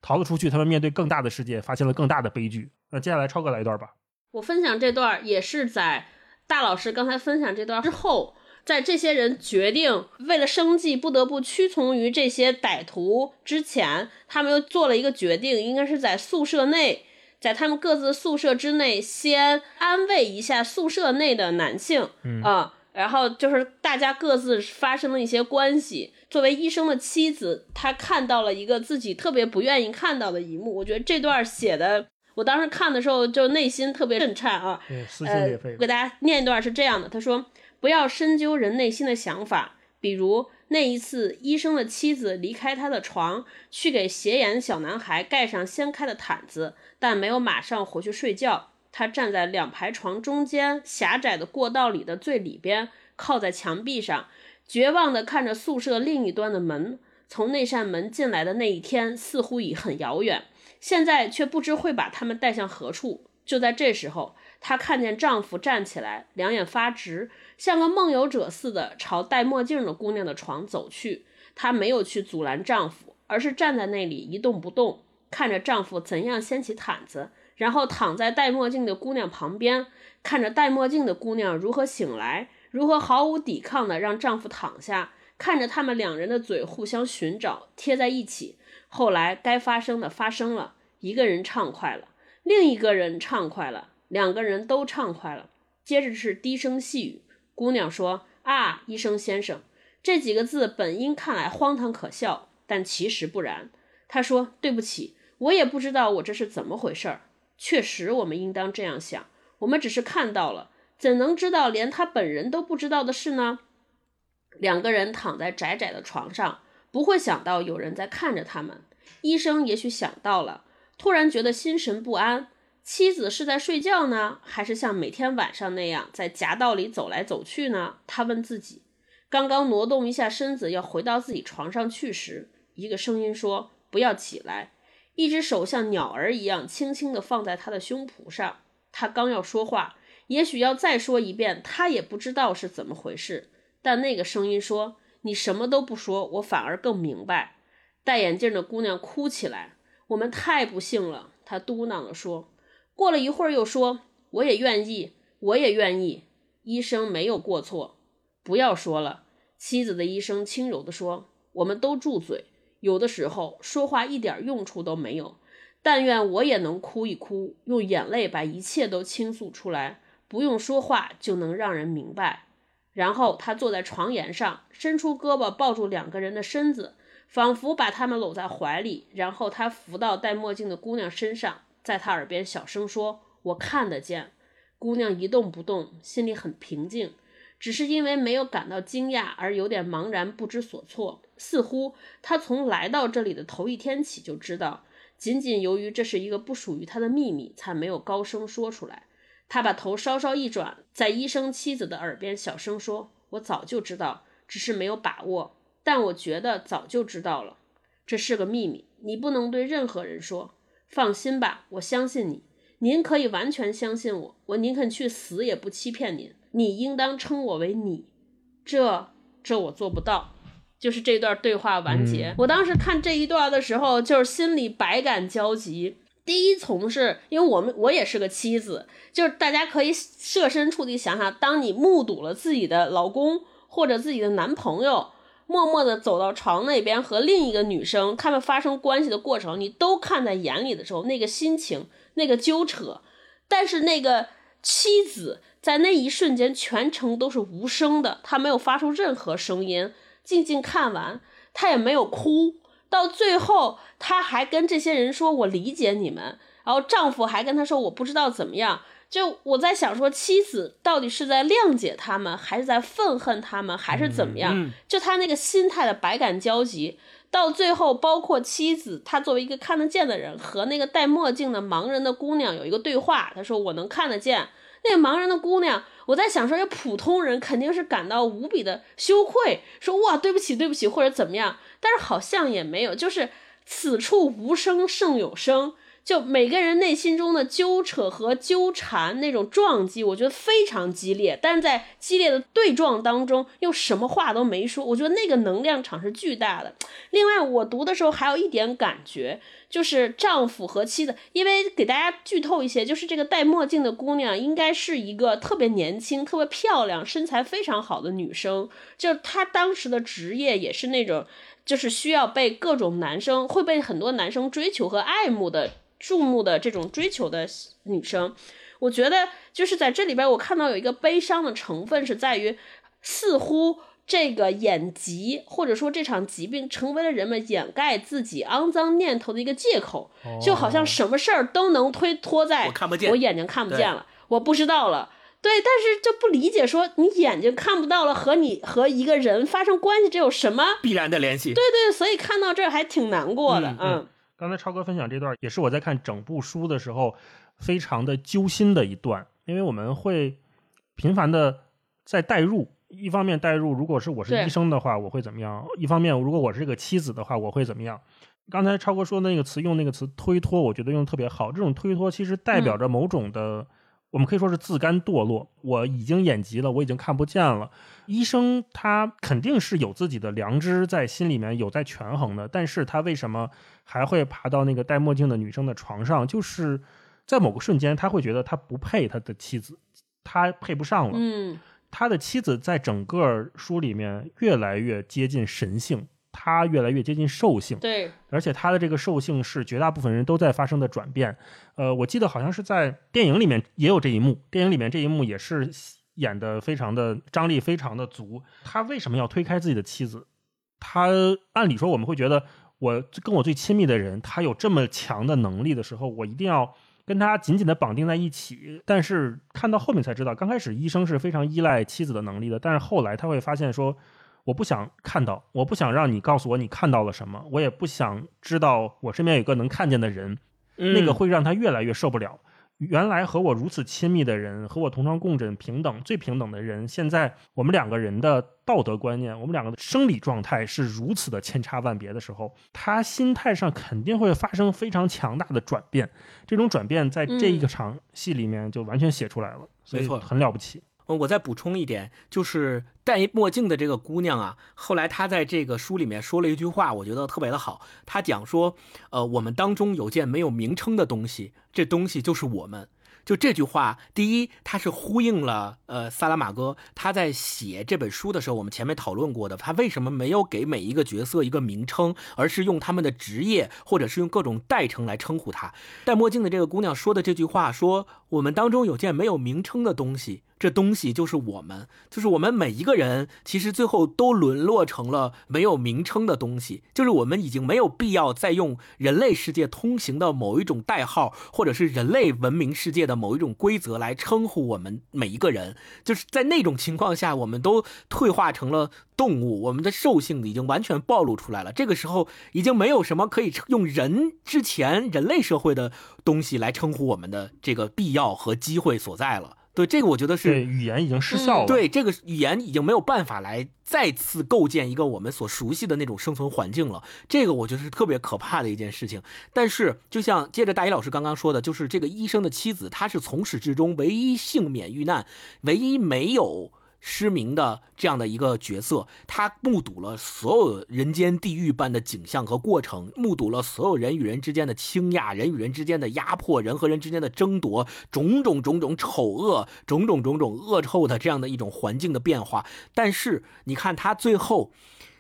逃了出去，他们面对更大的世界，发现了更大的悲剧。那接下来超哥来一段吧。我分享这段也是在大老师刚才分享这段之后，在这些人决定为了生计不得不屈从于这些歹徒之前，他们又做了一个决定，应该是在宿舍内。在他们各自宿舍之内，先安慰一下宿舍内的男性，嗯啊，然后就是大家各自发生了一些关系。作为医生的妻子，她看到了一个自己特别不愿意看到的一幕。我觉得这段写的，我当时看的时候就内心特别震颤啊，撕心裂肺。给大家念一段是这样的：他说，不要深究人内心的想法，比如。那一次，医生的妻子离开他的床，去给斜眼小男孩盖上掀开的毯子，但没有马上回去睡觉。他站在两排床中间狭窄的过道里的最里边，靠在墙壁上，绝望地看着宿舍另一端的门。从那扇门进来的那一天，似乎已很遥远，现在却不知会把他们带向何处。就在这时候，她看见丈夫站起来，两眼发直。像个梦游者似的朝戴墨镜的姑娘的床走去，她没有去阻拦丈夫，而是站在那里一动不动，看着丈夫怎样掀起毯子，然后躺在戴墨镜的姑娘旁边，看着戴墨镜的姑娘如何醒来，如何毫无抵抗的让丈夫躺下，看着他们两人的嘴互相寻找，贴在一起。后来该发生的发生了，一个人畅快了，另一个人畅快了，两个人都畅快了。接着是低声细语。姑娘说：“啊，医生先生，这几个字本应看来荒唐可笑，但其实不然。”他说：“对不起，我也不知道我这是怎么回事儿。确实，我们应当这样想。我们只是看到了，怎能知道连他本人都不知道的事呢？”两个人躺在窄窄的床上，不会想到有人在看着他们。医生也许想到了，突然觉得心神不安。妻子是在睡觉呢，还是像每天晚上那样在夹道里走来走去呢？他问自己。刚刚挪动一下身子要回到自己床上去时，一个声音说：“不要起来。”一只手像鸟儿一样轻轻地放在他的胸脯上。他刚要说话，也许要再说一遍，他也不知道是怎么回事。但那个声音说：“你什么都不说，我反而更明白。”戴眼镜的姑娘哭起来：“我们太不幸了。”她嘟囔着说。过了一会儿，又说：“我也愿意，我也愿意。”医生没有过错。不要说了，妻子的医生轻柔地说：“我们都住嘴，有的时候说话一点用处都没有。但愿我也能哭一哭，用眼泪把一切都倾诉出来，不用说话就能让人明白。”然后他坐在床沿上，伸出胳膊抱住两个人的身子，仿佛把他们搂在怀里。然后他扶到戴墨镜的姑娘身上。在他耳边小声说：“我看得见。”姑娘一动不动，心里很平静，只是因为没有感到惊讶而有点茫然不知所措。似乎她从来到这里的头一天起就知道，仅仅由于这是一个不属于她的秘密，才没有高声说出来。她把头稍稍一转，在医生妻子的耳边小声说：“我早就知道，只是没有把握。”但我觉得早就知道了，这是个秘密，你不能对任何人说。放心吧，我相信你，您可以完全相信我，我宁肯去死也不欺骗您。你应当称我为你，这这我做不到。就是这段对话完结，我当时看这一段的时候，就是心里百感交集。第一从是因为我们我也是个妻子，就是大家可以设身处地想想，当你目睹了自己的老公或者自己的男朋友默默的走到床那边和另一个女生他们发生关系的过程，你都看在眼里的时候，那个心情，那个纠扯，但是那个妻子在那一瞬间全程都是无声的，她没有发出任何声音，静静看完，她也没有哭。到最后，她还跟这些人说：“我理解你们。”然后丈夫还跟她说：“我不知道怎么样。”就我在想说，妻子到底是在谅解他们，还是在愤恨他们，还是怎么样？就他那个心态的百感交集。到最后，包括妻子，他作为一个看得见的人，和那个戴墨镜的盲人的姑娘有一个对话。他说：“我能看得见。”那个盲人的姑娘，我在想说，这普通人肯定是感到无比的羞愧，说：“哇，对不起，对不起，或者怎么样。”但是好像也没有，就是此处无声胜有声，就每个人内心中的纠扯和纠缠那种撞击，我觉得非常激烈。但是在激烈的对撞当中，又什么话都没说，我觉得那个能量场是巨大的。另外，我读的时候还有一点感觉，就是丈夫和妻子，因为给大家剧透一些，就是这个戴墨镜的姑娘应该是一个特别年轻、特别漂亮、身材非常好的女生，就她当时的职业也是那种。就是需要被各种男生会被很多男生追求和爱慕的注目的这种追求的女生，我觉得就是在这里边，我看到有一个悲伤的成分是在于，似乎这个眼疾或者说这场疾病成为了人们掩盖自己肮脏念头的一个借口，就好像什么事儿都能推脱在我看不见，我眼睛看不见了，我不知道了。对，但是就不理解，说你眼睛看不到了，和你和一个人发生关系，这有什么必然的联系？对对，所以看到这儿还挺难过的。嗯，刚才超哥分享这段，也是我在看整部书的时候非常的揪心的一段，因为我们会频繁的在代入，一方面代入，如果是我是医生的话，我会怎么样？一方面，如果我是这个妻子的话，我会怎么样？刚才超哥说那个词，用那个词推脱，我觉得用的特别好。这种推脱其实代表着某种的。我们可以说是自甘堕落。我已经眼疾了，我已经看不见了。医生他肯定是有自己的良知在心里面有在权衡的，但是他为什么还会爬到那个戴墨镜的女生的床上？就是在某个瞬间，他会觉得他不配他的妻子，他配不上了。嗯，他的妻子在整个书里面越来越接近神性。他越来越接近兽性，对，而且他的这个兽性是绝大部分人都在发生的转变。呃，我记得好像是在电影里面也有这一幕，电影里面这一幕也是演的非常的张力非常的足。他为什么要推开自己的妻子？他按理说我们会觉得，我跟我最亲密的人，他有这么强的能力的时候，我一定要跟他紧紧的绑定在一起。但是看到后面才知道，刚开始医生是非常依赖妻子的能力的，但是后来他会发现说。我不想看到，我不想让你告诉我你看到了什么，我也不想知道我身边有个能看见的人，那个会让他越来越受不了。原来和我如此亲密的人，和我同床共枕、平等、最平等的人，现在我们两个人的道德观念，我们两个的生理状态是如此的千差万别的时候，他心态上肯定会发生非常强大的转变。这种转变在这一个场戏里面就完全写出来了，所以很了不起。我再补充一点，就是戴墨镜的这个姑娘啊，后来她在这个书里面说了一句话，我觉得特别的好。她讲说，呃，我们当中有件没有名称的东西，这东西就是我们。就这句话，第一，它是呼应了呃，萨拉马戈他在写这本书的时候，我们前面讨论过的，他为什么没有给每一个角色一个名称，而是用他们的职业或者是用各种代称来称呼他。戴墨镜的这个姑娘说的这句话，说我们当中有件没有名称的东西。这东西就是我们，就是我们每一个人，其实最后都沦落成了没有名称的东西。就是我们已经没有必要再用人类世界通行的某一种代号，或者是人类文明世界的某一种规则来称呼我们每一个人。就是在那种情况下，我们都退化成了动物，我们的兽性已经完全暴露出来了。这个时候，已经没有什么可以用人之前人类社会的东西来称呼我们的这个必要和机会所在了。对，这个我觉得是语言已经失效了。对，这个语言已经没有办法来再次构建一个我们所熟悉的那种生存环境了。这个我觉得是特别可怕的一件事情。但是，就像接着大一老师刚刚说的，就是这个医生的妻子，她是从始至终唯一幸免遇难，唯一没有。失明的这样的一个角色，他目睹了所有人间地狱般的景象和过程，目睹了所有人与人之间的倾轧，人与人之间的压迫，人和人之间的争夺，种种种种丑恶，种种种种恶臭的这样的一种环境的变化。但是你看他最后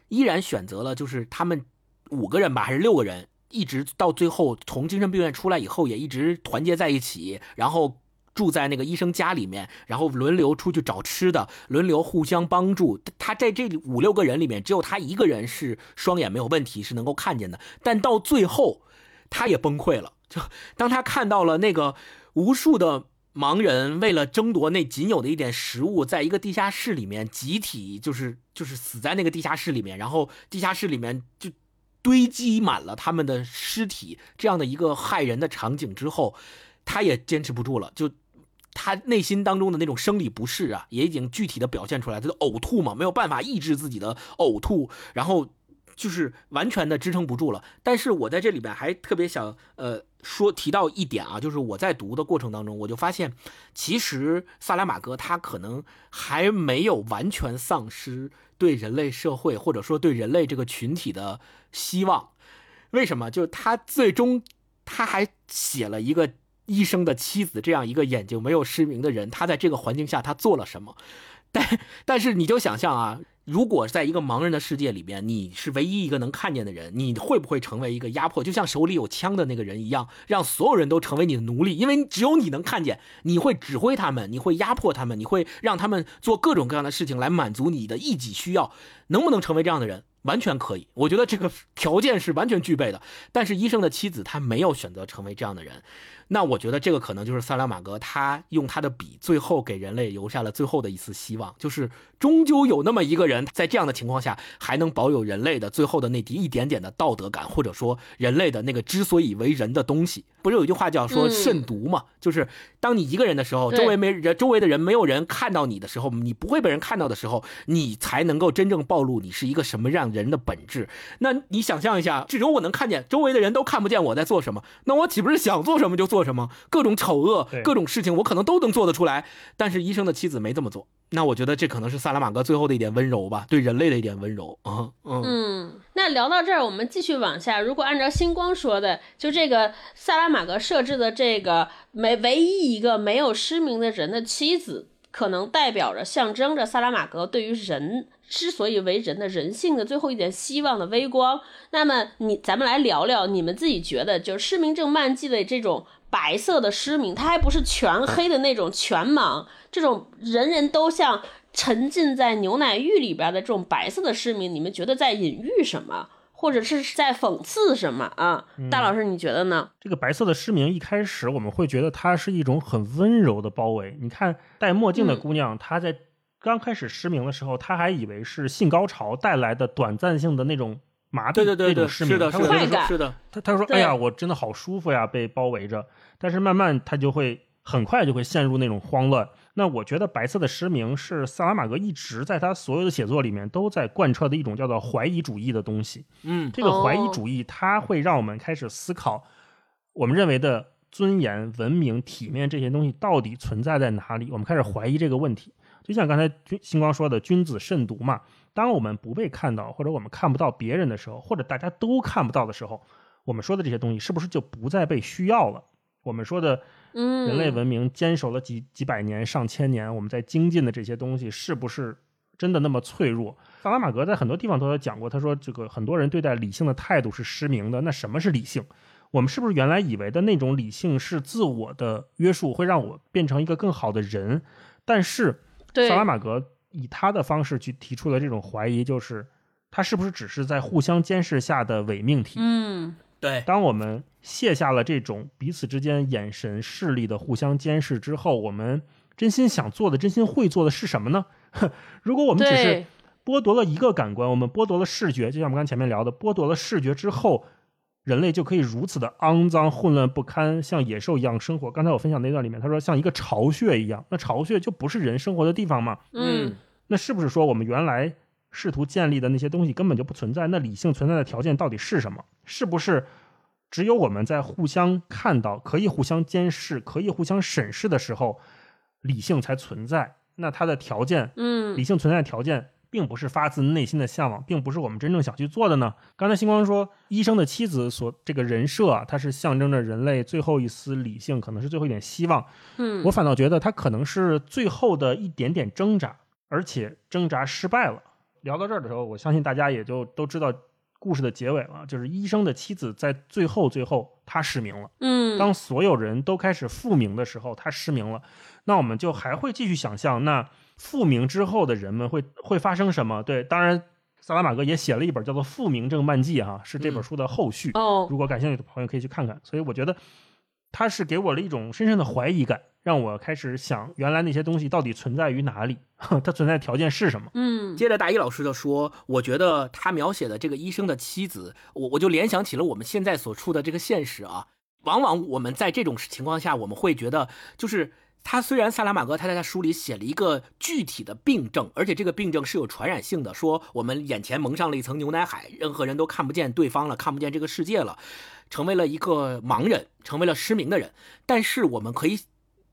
依然选择了，就是他们五个人吧，还是六个人，一直到最后从精神病院出来以后，也一直团结在一起，然后。住在那个医生家里面，然后轮流出去找吃的，轮流互相帮助。他在这五六个人里面，只有他一个人是双眼没有问题，是能够看见的。但到最后，他也崩溃了。[LAUGHS] 就当他看到了那个无数的盲人为了争夺那仅有的一点食物，在一个地下室里面集体就是就是死在那个地下室里面，然后地下室里面就堆积满了他们的尸体，这样的一个骇人的场景之后，他也坚持不住了，就。他内心当中的那种生理不适啊，也已经具体的表现出来。他的呕吐嘛，没有办法抑制自己的呕吐，然后就是完全的支撑不住了。但是我在这里边还特别想呃说提到一点啊，就是我在读的过程当中，我就发现，其实萨拉玛戈他可能还没有完全丧失对人类社会或者说对人类这个群体的希望。为什么？就是他最终他还写了一个。医生的妻子这样一个眼睛没有失明的人，他在这个环境下他做了什么？[LAUGHS] 但但是你就想象啊，如果在一个盲人的世界里边，你是唯一一个能看见的人，你会不会成为一个压迫？就像手里有枪的那个人一样，让所有人都成为你的奴隶？因为只有你能看见，你会指挥他们，你会压迫他们，你会让他们做各种各样的事情来满足你的一己需要。能不能成为这样的人？完全可以，我觉得这个条件是完全具备的。但是医生的妻子她没有选择成为这样的人。那我觉得这个可能就是萨拉玛格，他用他的笔，最后给人类留下了最后的一丝希望，就是终究有那么一个人，在这样的情况下，还能保有人类的最后的那滴一点点的道德感，或者说人类的那个之所以为人的东西。不是有一句话叫说慎独嘛？就是当你一个人的时候，周围没人，周围的人没有人看到你的时候，你不会被人看到的时候，你才能够真正暴露你是一个什么样人的本质。那你想象一下，只有我能看见，周围的人都看不见我在做什么，那我岂不是想做什么就做什么？各种丑恶，各种事情，我可能都能做得出来。但是医生的妻子没这么做。那我觉得这可能是萨拉玛戈最后的一点温柔吧，对人类的一点温柔啊。嗯，那聊到这儿，我们继续往下。如果按照星光说的，就这个萨拉玛戈设置的这个没唯一一个没有失明的人的妻子，可能代表着象征着萨拉玛戈对于人之所以为人的人性的最后一点希望的微光。那么你咱们来聊聊，你们自己觉得，就是失明症漫记的这种。白色的失明，他还不是全黑的那种全盲，这种人人都像沉浸在牛奶浴里边的这种白色的失明，你们觉得在隐喻什么，或者是在讽刺什么啊？大老师，你觉得呢？这个白色的失明，一开始我们会觉得它是一种很温柔的包围。你看戴墨镜的姑娘，她在刚开始失明的时候，她还以为是性高潮带来的短暂性的那种。麻痹那种失明，是的，是的是的，她她说：“哎呀，我真的好舒服呀，被包围着。”但是慢慢他就会很快就会陷入那种慌乱。那我觉得白色的失明是萨拉玛格一直在他所有的写作里面都在贯彻的一种叫做怀疑主义的东西。嗯，这个怀疑主义它会让我们开始思考，我们认为的尊严、文明、体面这些东西到底存在在哪里？我们开始怀疑这个问题。就像刚才君星光说的，君子慎独嘛。当我们不被看到，或者我们看不到别人的时候，或者大家都看不到的时候，我们说的这些东西是不是就不再被需要了？我们说的，嗯，人类文明坚守了几几百年、上千年，我们在精进的这些东西，是不是真的那么脆弱？萨拉玛格在很多地方都有讲过，他说这个很多人对待理性的态度是失明的。那什么是理性？我们是不是原来以为的那种理性是自我的约束，会让我变成一个更好的人？但是，萨拉玛格。以他的方式去提出了这种怀疑，就是他是不是只是在互相监视下的伪命题？嗯，对。当我们卸下了这种彼此之间眼神视力的互相监视之后，我们真心想做的、真心会做的是什么呢？[LAUGHS] 如果我们只是剥夺了一个感官，我们剥夺了视觉，就像我们刚前面聊的，剥夺了视觉之后，人类就可以如此的肮脏、混乱不堪，像野兽一样生活。刚才我分享那段里面，他说像一个巢穴一样，那巢穴就不是人生活的地方嘛？嗯，那是不是说我们原来试图建立的那些东西根本就不存在？那理性存在的条件到底是什么？是不是只有我们在互相看到、可以互相监视、可以互相审视的时候，理性才存在？那它的条件，嗯，理性存在的条件。并不是发自内心的向往，并不是我们真正想去做的呢。刚才星光说，医生的妻子所这个人设啊，它是象征着人类最后一丝理性，可能是最后一点希望。嗯，我反倒觉得它可能是最后的一点点挣扎，而且挣扎失败了。聊到这儿的时候，我相信大家也就都知道故事的结尾了，就是医生的妻子在最后最后她失明了。嗯，当所有人都开始复明的时候，她失明了。那我们就还会继续想象那。复明之后的人们会会发生什么？对，当然，萨拉玛戈也写了一本叫做《复明症漫记》哈，是这本书的后续。哦，如果感兴趣的朋友可以去看看。所以我觉得，他是给我了一种深深的怀疑感，让我开始想，原来那些东西到底存在于哪里？它存在条件是什么？嗯，接着大一老师就说，我觉得他描写的这个医生的妻子，我我就联想起了我们现在所处的这个现实啊。往往我们在这种情况下，我们会觉得就是。他虽然萨拉玛戈他在他书里写了一个具体的病症，而且这个病症是有传染性的，说我们眼前蒙上了一层牛奶海，任何人都看不见对方了，看不见这个世界了，成为了一个盲人，成为了失明的人。但是我们可以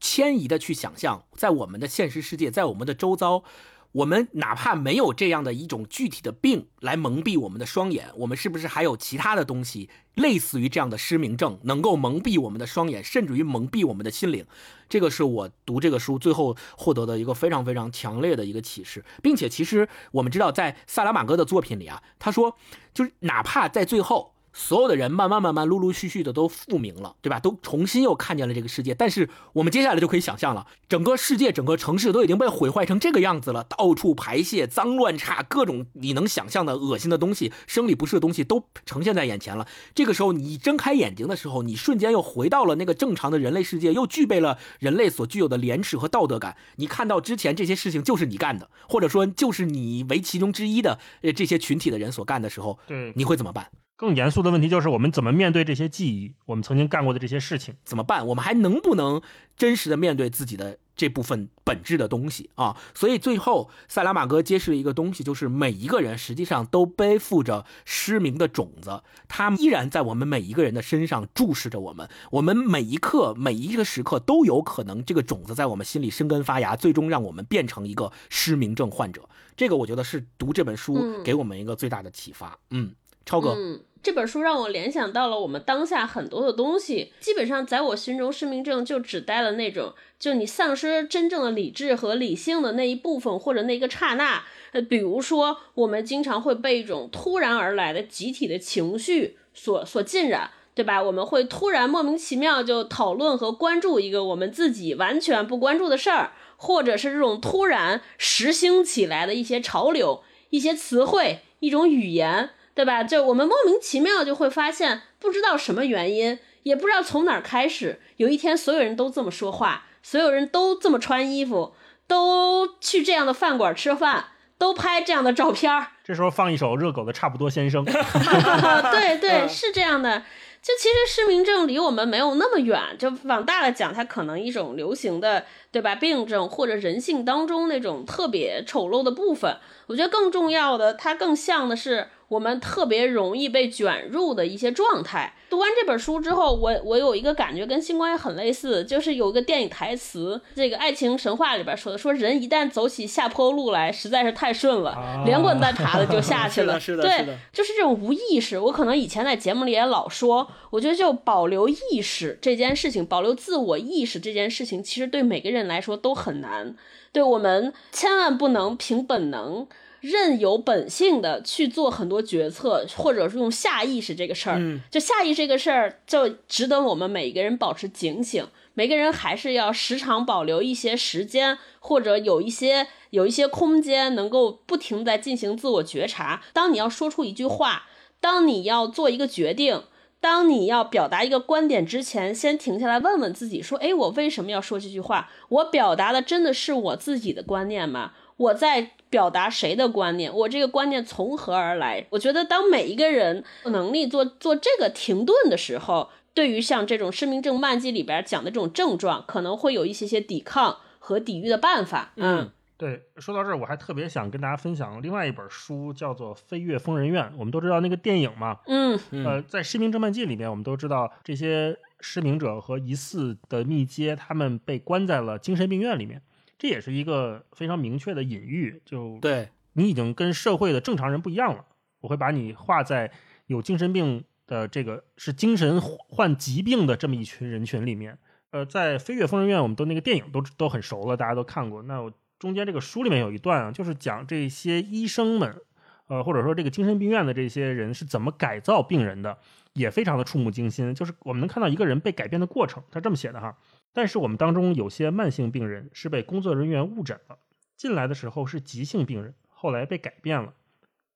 迁移的去想象，在我们的现实世界，在我们的周遭。我们哪怕没有这样的一种具体的病来蒙蔽我们的双眼，我们是不是还有其他的东西，类似于这样的失明症，能够蒙蔽我们的双眼，甚至于蒙蔽我们的心灵？这个是我读这个书最后获得的一个非常非常强烈的一个启示，并且其实我们知道，在萨拉玛戈的作品里啊，他说，就是哪怕在最后。所有的人慢慢慢慢陆陆续续的都复明了，对吧？都重新又看见了这个世界。但是我们接下来就可以想象了，整个世界、整个城市都已经被毁坏成这个样子了，到处排泄、脏乱差，各种你能想象的恶心的东西、生理不适的东西都呈现在眼前了。这个时候，你睁开眼睛的时候，你瞬间又回到了那个正常的人类世界，又具备了人类所具有的廉耻和道德感。你看到之前这些事情就是你干的，或者说就是你为其中之一的呃这些群体的人所干的时候，对，你会怎么办？更严肃的问题就是，我们怎么面对这些记忆？我们曾经干过的这些事情怎么办？我们还能不能真实的面对自己的这部分本质的东西啊？所以最后，塞拉马戈揭示了一个东西，就是每一个人实际上都背负着失明的种子，它依然在我们每一个人的身上注视着我们。我们每一刻、每一个时刻都有可能，这个种子在我们心里生根发芽，最终让我们变成一个失明症患者。这个我觉得是读这本书给我们一个最大的启发。嗯，超哥。嗯这本书让我联想到了我们当下很多的东西，基本上在我心中，失明症就指代了那种，就你丧失真正的理智和理性的那一部分，或者那个刹那。呃，比如说，我们经常会被一种突然而来的集体的情绪所所浸染，对吧？我们会突然莫名其妙就讨论和关注一个我们自己完全不关注的事儿，或者是这种突然时兴起来的一些潮流、一些词汇、一种语言。对吧？就我们莫名其妙就会发现，不知道什么原因，也不知道从哪儿开始，有一天所有人都这么说话，所有人都这么穿衣服，都去这样的饭馆吃饭，都拍这样的照片儿。这时候放一首热狗的《差不多先生》。[LAUGHS] [LAUGHS] 对对，是这样的。就其实失明症离我们没有那么远，就往大了讲，它可能一种流行的，对吧？病症或者人性当中那种特别丑陋的部分。我觉得更重要的，它更像的是。我们特别容易被卷入的一些状态。读完这本书之后，我我有一个感觉跟星光也很类似，就是有一个电影台词，这个爱情神话里边说的，说人一旦走起下坡路来，实在是太顺了，连滚带爬的就下去了。[LAUGHS] 是的，对，就是这种无意识。我可能以前在节目里也老说，我觉得就保留意识这件事情，保留自我意识这件事情，其实对每个人来说都很难。对我们千万不能凭本能。任由本性的去做很多决策，或者是用下意识这个事儿，就下意识这个事儿，就值得我们每一个人保持警醒。每个人还是要时常保留一些时间，或者有一些有一些空间，能够不停在进行自我觉察。当你要说出一句话，当你要做一个决定，当你要表达一个观点之前，先停下来问问自己：说，哎，我为什么要说这句话？我表达的真的是我自己的观念吗？我在表达谁的观念，我这个观念从何而来？我觉得当每一个人能力做做这个停顿的时候，对于像这种失明症慢记里边讲的这种症状，可能会有一些些抵抗和抵御的办法。嗯。对，说到这儿，我还特别想跟大家分享另外一本书，叫做《飞越疯人院》。我们都知道那个电影嘛，嗯，呃，在《失明症漫记》里面，我们都知道这些失明者和疑似的密接，他们被关在了精神病院里面。这也是一个非常明确的隐喻，就对你已经跟社会的正常人不一样了。我会把你画在有精神病的这个是精神患疾病的这么一群人群里面。呃，在《飞跃疯人院》，我们都那个电影都都很熟了，大家都看过。那我。中间这个书里面有一段啊，就是讲这些医生们，呃，或者说这个精神病院的这些人是怎么改造病人的，也非常的触目惊心。就是我们能看到一个人被改变的过程，他这么写的哈。但是我们当中有些慢性病人是被工作人员误诊了，进来的时候是急性病人，后来被改变了。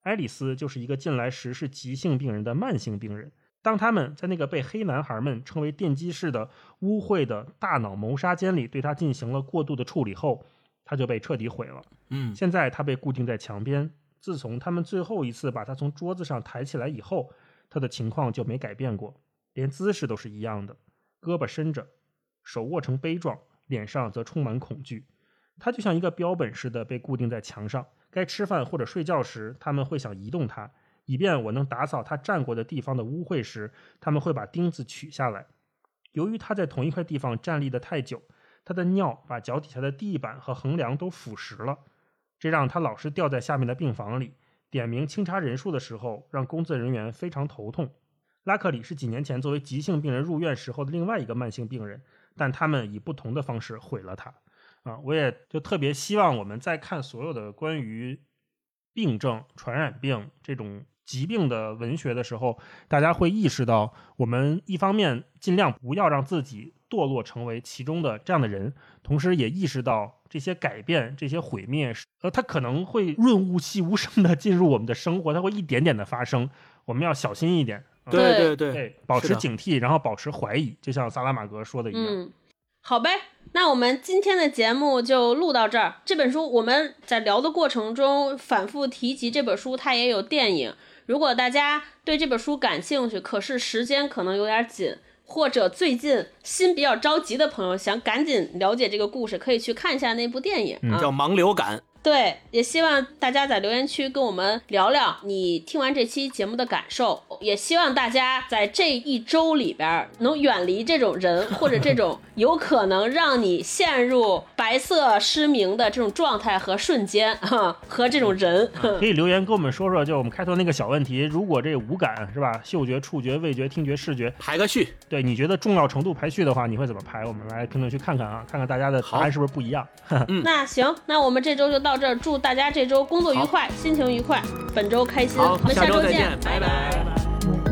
爱丽丝就是一个进来时是急性病人的慢性病人。当他们在那个被黑男孩们称为电击式的污秽的大脑谋杀间里对他进行了过度的处理后。他就被彻底毁了。嗯，现在他被固定在墙边。自从他们最后一次把他从桌子上抬起来以后，他的情况就没改变过，连姿势都是一样的，胳膊伸着，手握成杯状，脸上则充满恐惧。他就像一个标本似的被固定在墙上。该吃饭或者睡觉时，他们会想移动他，以便我能打扫他站过的地方的污秽时，他们会把钉子取下来。由于他在同一块地方站立的太久。他的尿把脚底下的地板和横梁都腐蚀了，这让他老是掉在下面的病房里。点名清查人数的时候，让工作人员非常头痛。拉克里是几年前作为急性病人入院时候的另外一个慢性病人，但他们以不同的方式毁了他。啊，我也就特别希望我们在看所有的关于病症、传染病这种疾病的文学的时候，大家会意识到，我们一方面尽量不要让自己。堕落成为其中的这样的人，同时也意识到这些改变、这些毁灭，呃，它可能会润物细无声的进入我们的生活，它会一点点的发生，我们要小心一点。对对对，保持警惕，然后保持怀疑，就像萨拉玛格说的一样。嗯，好呗，那我们今天的节目就录到这儿。这本书我们在聊的过程中反复提及这本书，它也有电影。如果大家对这本书感兴趣，可是时间可能有点紧。或者最近心比较着急的朋友，想赶紧了解这个故事，可以去看一下那部电影，叫《盲流感》。对，也希望大家在留言区跟我们聊聊你听完这期节目的感受。也希望大家在这一周里边能远离这种人，或者这种有可能让你陷入白色失明的这种状态和瞬间哈，[LAUGHS] 和这种人。[LAUGHS] 可以留言跟我们说说，就我们开头那个小问题，如果这五感是吧，嗅觉、触觉、味觉、听觉、视觉排个序，对你觉得重要程度排序的话，你会怎么排？我们来评论区看看啊，看看大家的答案是不是不一样。[LAUGHS] 那行，那我们这周就到。到这儿，祝大家这周工作愉快，心情愉快，本周开心。我们下周见，拜拜。